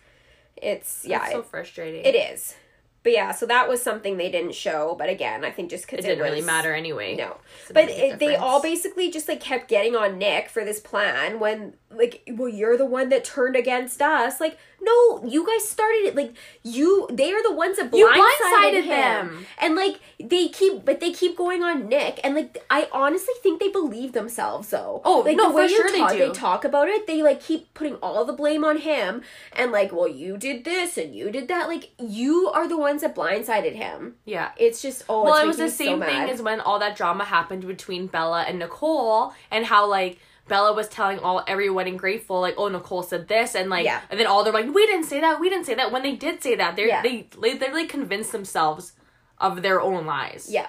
[SPEAKER 2] It's yeah,
[SPEAKER 1] so
[SPEAKER 2] it,
[SPEAKER 1] frustrating.
[SPEAKER 2] it is. But yeah, so that was something they didn't show. But again, I think just because It
[SPEAKER 1] didn't really
[SPEAKER 2] was-
[SPEAKER 1] matter anyway.
[SPEAKER 2] No, but it, they all basically just like kept getting on Nick for this plan when like, well, you're the one that turned against us. Like, no, you guys started it. Like, you, they are the ones that blindsided,
[SPEAKER 1] You blindsided
[SPEAKER 2] him.
[SPEAKER 1] them.
[SPEAKER 2] and like they keep, but they keep going on Nick, and like I honestly think they believe themselves though.
[SPEAKER 1] Oh,
[SPEAKER 2] like
[SPEAKER 1] no,
[SPEAKER 2] the way
[SPEAKER 1] for sure they
[SPEAKER 2] talk-
[SPEAKER 1] do.
[SPEAKER 2] They talk about it. They like keep putting all the blame on him, and like, well, you did this and you did that. Like, you are the ones that blindsided him.
[SPEAKER 1] Yeah.
[SPEAKER 2] It's just oh,
[SPEAKER 1] well, it was the
[SPEAKER 2] me so
[SPEAKER 1] same thing as when all that drama happened between Bella and Nicole, and how like Bella was telling all everyone in Grateful like, "Oh, Nicole said this," and like,
[SPEAKER 2] Yeah.
[SPEAKER 1] and then all they're like, "We didn't say that. We didn't say that." When they did say that, they
[SPEAKER 2] Yeah.
[SPEAKER 1] they they literally convinced themselves of their own lies.
[SPEAKER 2] Yeah.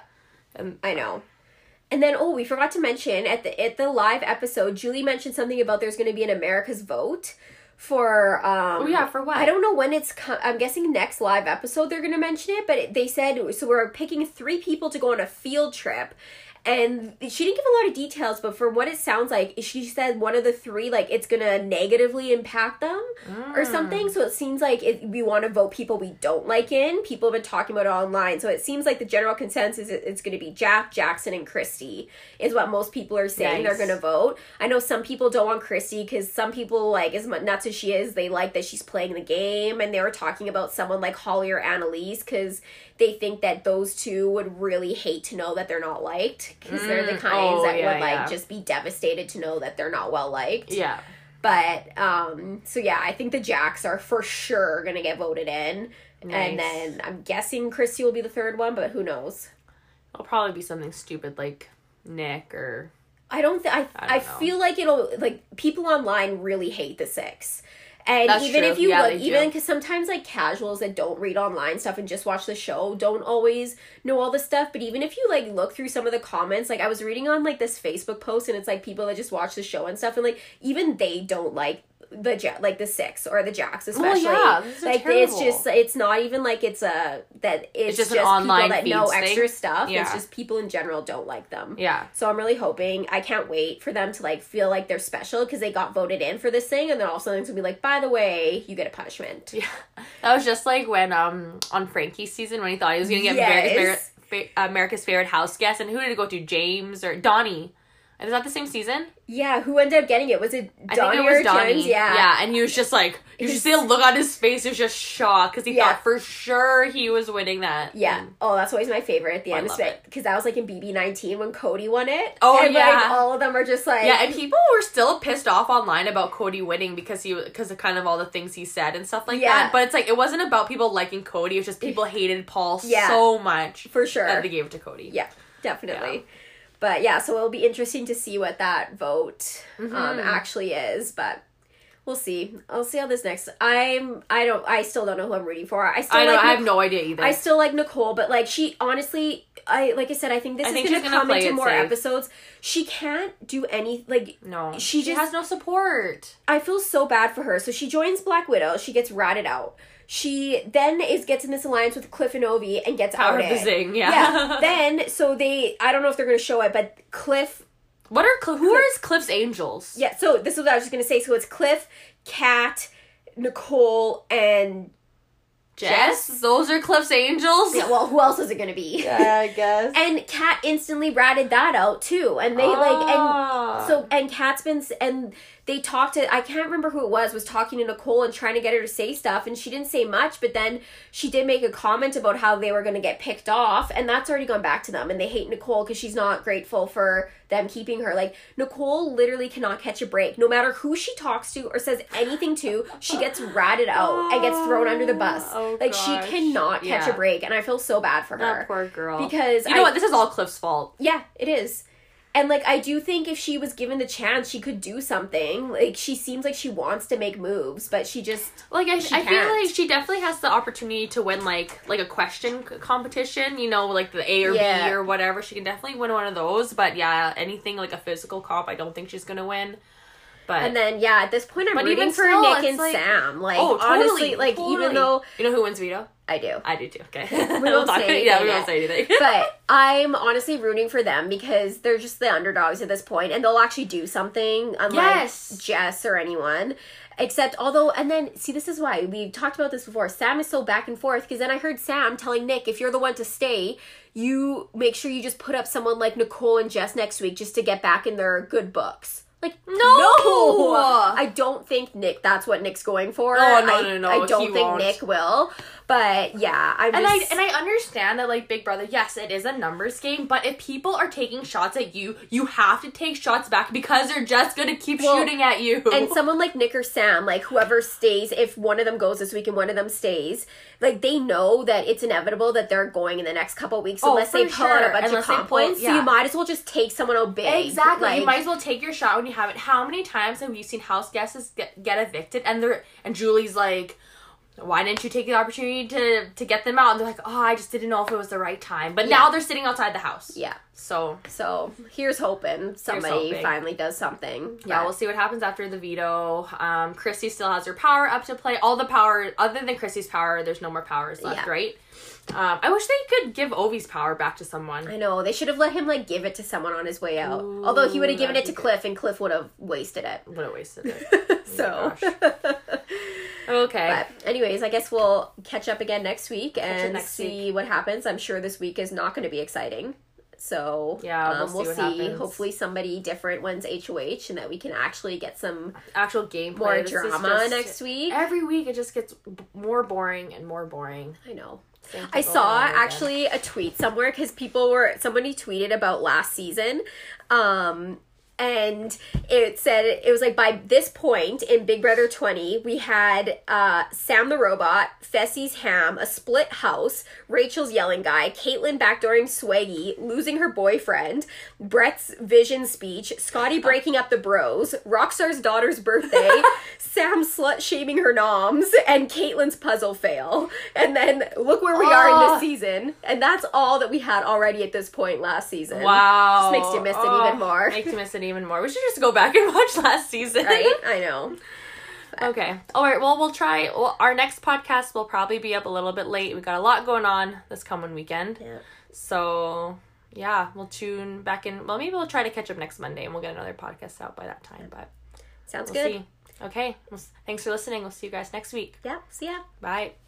[SPEAKER 1] And
[SPEAKER 2] I know. And then oh, we forgot to mention at the at the live episode, Julie mentioned something about there's going to be an America's vote for um
[SPEAKER 1] Oh, yeah, for what?
[SPEAKER 2] I don't know when it's co- I'm guessing next live episode they're going to mention it, but it, they said so we're picking 3 people to go on a field trip. And she didn't give a lot of details, but for what it sounds like, she said one of the three, like, it's gonna negatively impact them or
[SPEAKER 1] Mm.
[SPEAKER 2] something. So it seems like it, we want to vote people we don't like in. People have been talking about it online. So it seems like the general consensus is it's to be Jack, Jackson, and Christy is what most people are saying they're going to vote. I know some people don't want Christy because some people, like, as much nuts as she is, they like that she's playing the game. And they were talking about someone like Holly or Annalise because they think that those two would really hate to know that they're not liked because they're the
[SPEAKER 1] Mm.
[SPEAKER 2] kinds
[SPEAKER 1] Oh,
[SPEAKER 2] that
[SPEAKER 1] yeah,
[SPEAKER 2] would, like,
[SPEAKER 1] yeah.
[SPEAKER 2] just be devastated to know that they're not well liked.
[SPEAKER 1] yeah,
[SPEAKER 2] But um so yeah, I think the Jacks are for sure gonna get voted in. And then I'm guessing Christy will be the third one, but who knows?
[SPEAKER 1] it'll probably be something stupid like Nick or
[SPEAKER 2] I don't think I
[SPEAKER 1] I
[SPEAKER 2] I, feel like it'll like people online really hate the six. And
[SPEAKER 1] That's
[SPEAKER 2] even
[SPEAKER 1] true.
[SPEAKER 2] if you
[SPEAKER 1] Yeah,
[SPEAKER 2] look, even because sometimes like casuals that don't read online stuff and just watch the show don't always know all the stuff. But even if you like look through some of the comments, like I was reading on like this Facebook post and it's like people that just watch the show and stuff, and like even they don't like the ja- like the six or the jacks especially
[SPEAKER 1] yeah, these are
[SPEAKER 2] like it's just it's not even like it's a that it's,
[SPEAKER 1] just
[SPEAKER 2] just,
[SPEAKER 1] an online
[SPEAKER 2] people that know
[SPEAKER 1] thing?
[SPEAKER 2] extra stuff
[SPEAKER 1] Yeah.
[SPEAKER 2] it's just people in general don't like them
[SPEAKER 1] yeah.
[SPEAKER 2] so I'm really hoping I can't wait for them to like feel like they're special because they got voted in for this thing, and then all of a sudden it's gonna be like, by the way, you get a punishment.
[SPEAKER 1] Yeah, that was just like when um on Frankie's season when he thought he was gonna get
[SPEAKER 2] Yes.
[SPEAKER 1] fa- America's Favorite House Guest, and who did it go to? James or Donny? And is that the same season?
[SPEAKER 2] Yeah, who ended up getting it? Was it
[SPEAKER 1] I think it was
[SPEAKER 2] or
[SPEAKER 1] Donny.
[SPEAKER 2] James? Yeah.
[SPEAKER 1] yeah, and he was just like, you should see the look on his face. He was just shocked because he
[SPEAKER 2] Yeah.
[SPEAKER 1] thought for sure he was winning that.
[SPEAKER 2] Yeah.
[SPEAKER 1] And-
[SPEAKER 2] Oh, that's always my favorite at the oh,
[SPEAKER 1] I
[SPEAKER 2] end, because that was like in BB nineteen when Cody won it.
[SPEAKER 1] Oh,
[SPEAKER 2] and, Like,
[SPEAKER 1] yeah.
[SPEAKER 2] all of them are just like
[SPEAKER 1] yeah, and people were still pissed off online about Cody winning because he because of kind of all the things he said and stuff like
[SPEAKER 2] Yeah.
[SPEAKER 1] that. But it's like it wasn't about people liking Cody. It was just people hated Paul
[SPEAKER 2] Yeah.
[SPEAKER 1] so much
[SPEAKER 2] for sure.
[SPEAKER 1] that they gave it to Cody.
[SPEAKER 2] Yeah, definitely. But yeah, so it'll be interesting to see what that vote um,
[SPEAKER 1] Mhm.
[SPEAKER 2] actually is. But we'll see. I'll see how this next. I'm. I don't. I still don't know who I'm rooting for. I still
[SPEAKER 1] I know.
[SPEAKER 2] like.
[SPEAKER 1] I have
[SPEAKER 2] Nic-
[SPEAKER 1] no idea either.
[SPEAKER 2] I still like Nicole, but like she honestly, I like I said, I think this
[SPEAKER 1] I
[SPEAKER 2] is
[SPEAKER 1] think
[SPEAKER 2] gonna
[SPEAKER 1] gonna
[SPEAKER 2] come into more
[SPEAKER 1] safe.
[SPEAKER 2] episodes. She can't do any like.
[SPEAKER 1] no,
[SPEAKER 2] she
[SPEAKER 1] she
[SPEAKER 2] just-
[SPEAKER 1] has no support.
[SPEAKER 2] I feel so bad for her. So she joins Black Widow. She gets ratted out. She then is gets in this alliance with Cliff and Ovi and gets out.
[SPEAKER 1] Power of the Zing. Yeah.
[SPEAKER 2] yeah. Then so they I don't know if they're gonna show it, but Cliff
[SPEAKER 1] what are Cl- who is Cliff's angels?
[SPEAKER 2] Yeah, so this is what I was just gonna say. So it's Cliff, Kat, Nicole, and
[SPEAKER 1] Jess. Those are Cliff's angels.
[SPEAKER 2] yeah, well, who else is it gonna be?
[SPEAKER 1] Yeah, I guess.
[SPEAKER 2] And Kat instantly ratted that out too, and they like and
[SPEAKER 1] Ah.
[SPEAKER 2] so and Kat's been and they talked to I can't remember who it was was talking to Nicole and trying to get her to say stuff, and she didn't say much, but then she did make a comment about how they were gonna get picked off, and that's already gone back to them, and they hate Nicole because she's not grateful for them keeping her. Like Nicole literally cannot catch a break, no matter who she talks to or says anything to, she gets ratted out and gets thrown under the bus.
[SPEAKER 1] Oh,
[SPEAKER 2] like
[SPEAKER 1] gosh.
[SPEAKER 2] she cannot catch
[SPEAKER 1] Yeah.
[SPEAKER 2] a break, and I feel so bad for her
[SPEAKER 1] that poor girl.
[SPEAKER 2] because
[SPEAKER 1] you know what? This is all Cliff's fault.
[SPEAKER 2] yeah, it is. And like I do think if she was given the chance, she could do something. Like she seems like she wants to make moves, but she just
[SPEAKER 1] Like I, I feel
[SPEAKER 2] can't.
[SPEAKER 1] like she definitely has the opportunity to win like like a question competition, you know, like the A or
[SPEAKER 2] Yeah.
[SPEAKER 1] B or whatever. She can definitely win one of those. But yeah, anything like a physical comp, I don't think she's gonna win. But
[SPEAKER 2] and then yeah, at this point I'm
[SPEAKER 1] But
[SPEAKER 2] rooting
[SPEAKER 1] even
[SPEAKER 2] for
[SPEAKER 1] still,
[SPEAKER 2] Nick and
[SPEAKER 1] like-
[SPEAKER 2] Sam. Like
[SPEAKER 1] oh, totally,
[SPEAKER 2] honestly, like
[SPEAKER 1] totally.
[SPEAKER 2] even though
[SPEAKER 1] you know who wins veto,
[SPEAKER 2] I do.
[SPEAKER 1] I do too. Okay, We'll talk-
[SPEAKER 2] say anything.
[SPEAKER 1] Yeah,
[SPEAKER 2] we
[SPEAKER 1] won't say anything.
[SPEAKER 2] but I'm honestly rooting for them because they're just the underdogs at this point and they'll actually do something unlike
[SPEAKER 1] Yes.
[SPEAKER 2] Jess or anyone. Except, although, and then, see, this is why we talked about this before. Sam is so back and forth because then I heard Sam telling Nick, if you're the one to stay, you make sure you just put up someone like Nicole and Jess next week just to get back in their good books. Like,
[SPEAKER 1] No! no!
[SPEAKER 2] I don't think Nick, that's what Nick's going for.
[SPEAKER 1] Oh, no,
[SPEAKER 2] I,
[SPEAKER 1] no, no,
[SPEAKER 2] I don't think
[SPEAKER 1] won't.
[SPEAKER 2] Nick will. But yeah, I'm
[SPEAKER 1] And I and I understand that like Big Brother, yes, it is a numbers game, but if people are taking shots at you, you have to take shots back because they're just gonna keep
[SPEAKER 2] Well,
[SPEAKER 1] shooting at you.
[SPEAKER 2] and someone like Nick or Sam, like whoever stays, if one of them goes this week and one of them stays, like they know that it's inevitable that they're going in the next couple weeks
[SPEAKER 1] Oh,
[SPEAKER 2] unless they pull out a bunch
[SPEAKER 1] Unless
[SPEAKER 2] of comp points. So you might as well just take someone out big.
[SPEAKER 1] Exactly.
[SPEAKER 2] Like,
[SPEAKER 1] you might as well take your shot when you have it. How many times have you seen house guests get, get evicted and they're and Julie's like, why didn't you take the opportunity to to get them out? And they're like, oh, I just didn't know if it was the right time. But
[SPEAKER 2] Yeah.
[SPEAKER 1] now they're sitting outside the house.
[SPEAKER 2] Yeah.
[SPEAKER 1] So
[SPEAKER 2] So here's hoping somebody
[SPEAKER 1] hoping.
[SPEAKER 2] finally does something.
[SPEAKER 1] yeah,
[SPEAKER 2] But-
[SPEAKER 1] we'll see what happens after the veto. Um, Christy still has her power up to play. All the power, other than Christy's power, there's no more powers left,
[SPEAKER 2] Yeah.
[SPEAKER 1] right? Um, I wish they could give Ovi's power back to someone.
[SPEAKER 2] I know they should have let him like give it to someone on his way out.
[SPEAKER 1] Ooh,
[SPEAKER 2] Although he would have given it to Cliff, and Cliff would have wasted it.
[SPEAKER 1] Would have wasted it.
[SPEAKER 2] so,
[SPEAKER 1] Okay.
[SPEAKER 2] but anyways, I guess we'll catch up again next week and
[SPEAKER 1] next
[SPEAKER 2] see what happens. I'm sure this week is not going to be exciting. So
[SPEAKER 1] Yeah, we'll
[SPEAKER 2] um, we'll
[SPEAKER 1] see
[SPEAKER 2] see. Hopefully, somebody different wins HOH, and that we can actually get some
[SPEAKER 1] Actual game
[SPEAKER 2] more drama next week.
[SPEAKER 1] Every week it just gets b- more boring and more boring.
[SPEAKER 2] I know. I saw
[SPEAKER 1] again.
[SPEAKER 2] actually a tweet somewhere because people were somebody tweeted about last season. Um and it said it was like by this point in Big Brother 20, we had uh, Sam the robot, Fessy's ham, a split house, Rachel's yelling guy, Kaitlyn backdooring Swaggy, losing her boyfriend, Brett's vision speech, Scottie breaking up the bros, Rockstar's daughter's birthday, Sam slut shaming her noms, and Kaitlyn's puzzle fail. And then look where we are in
[SPEAKER 1] Oh.
[SPEAKER 2] this season, and that's all that we had already at this point last season.
[SPEAKER 1] Wow.
[SPEAKER 2] Just makes you miss it
[SPEAKER 1] Oh,
[SPEAKER 2] even more.
[SPEAKER 1] Makes you miss it even more. We should just go back and watch last season.
[SPEAKER 2] right? I know.
[SPEAKER 1] Okay. All right. Well, we'll try. Well, our next podcast will probably be up a little bit late. We got a lot going on this coming weekend.
[SPEAKER 2] Yeah.
[SPEAKER 1] So yeah, we'll tune back in. Well, maybe we'll try to catch up next Monday, and we'll get another podcast out by that time. But
[SPEAKER 2] Sounds
[SPEAKER 1] we'll
[SPEAKER 2] good.
[SPEAKER 1] see. Okay. Well, thanks for listening. We'll see you guys next week.
[SPEAKER 2] Yeah. See ya.
[SPEAKER 1] Bye.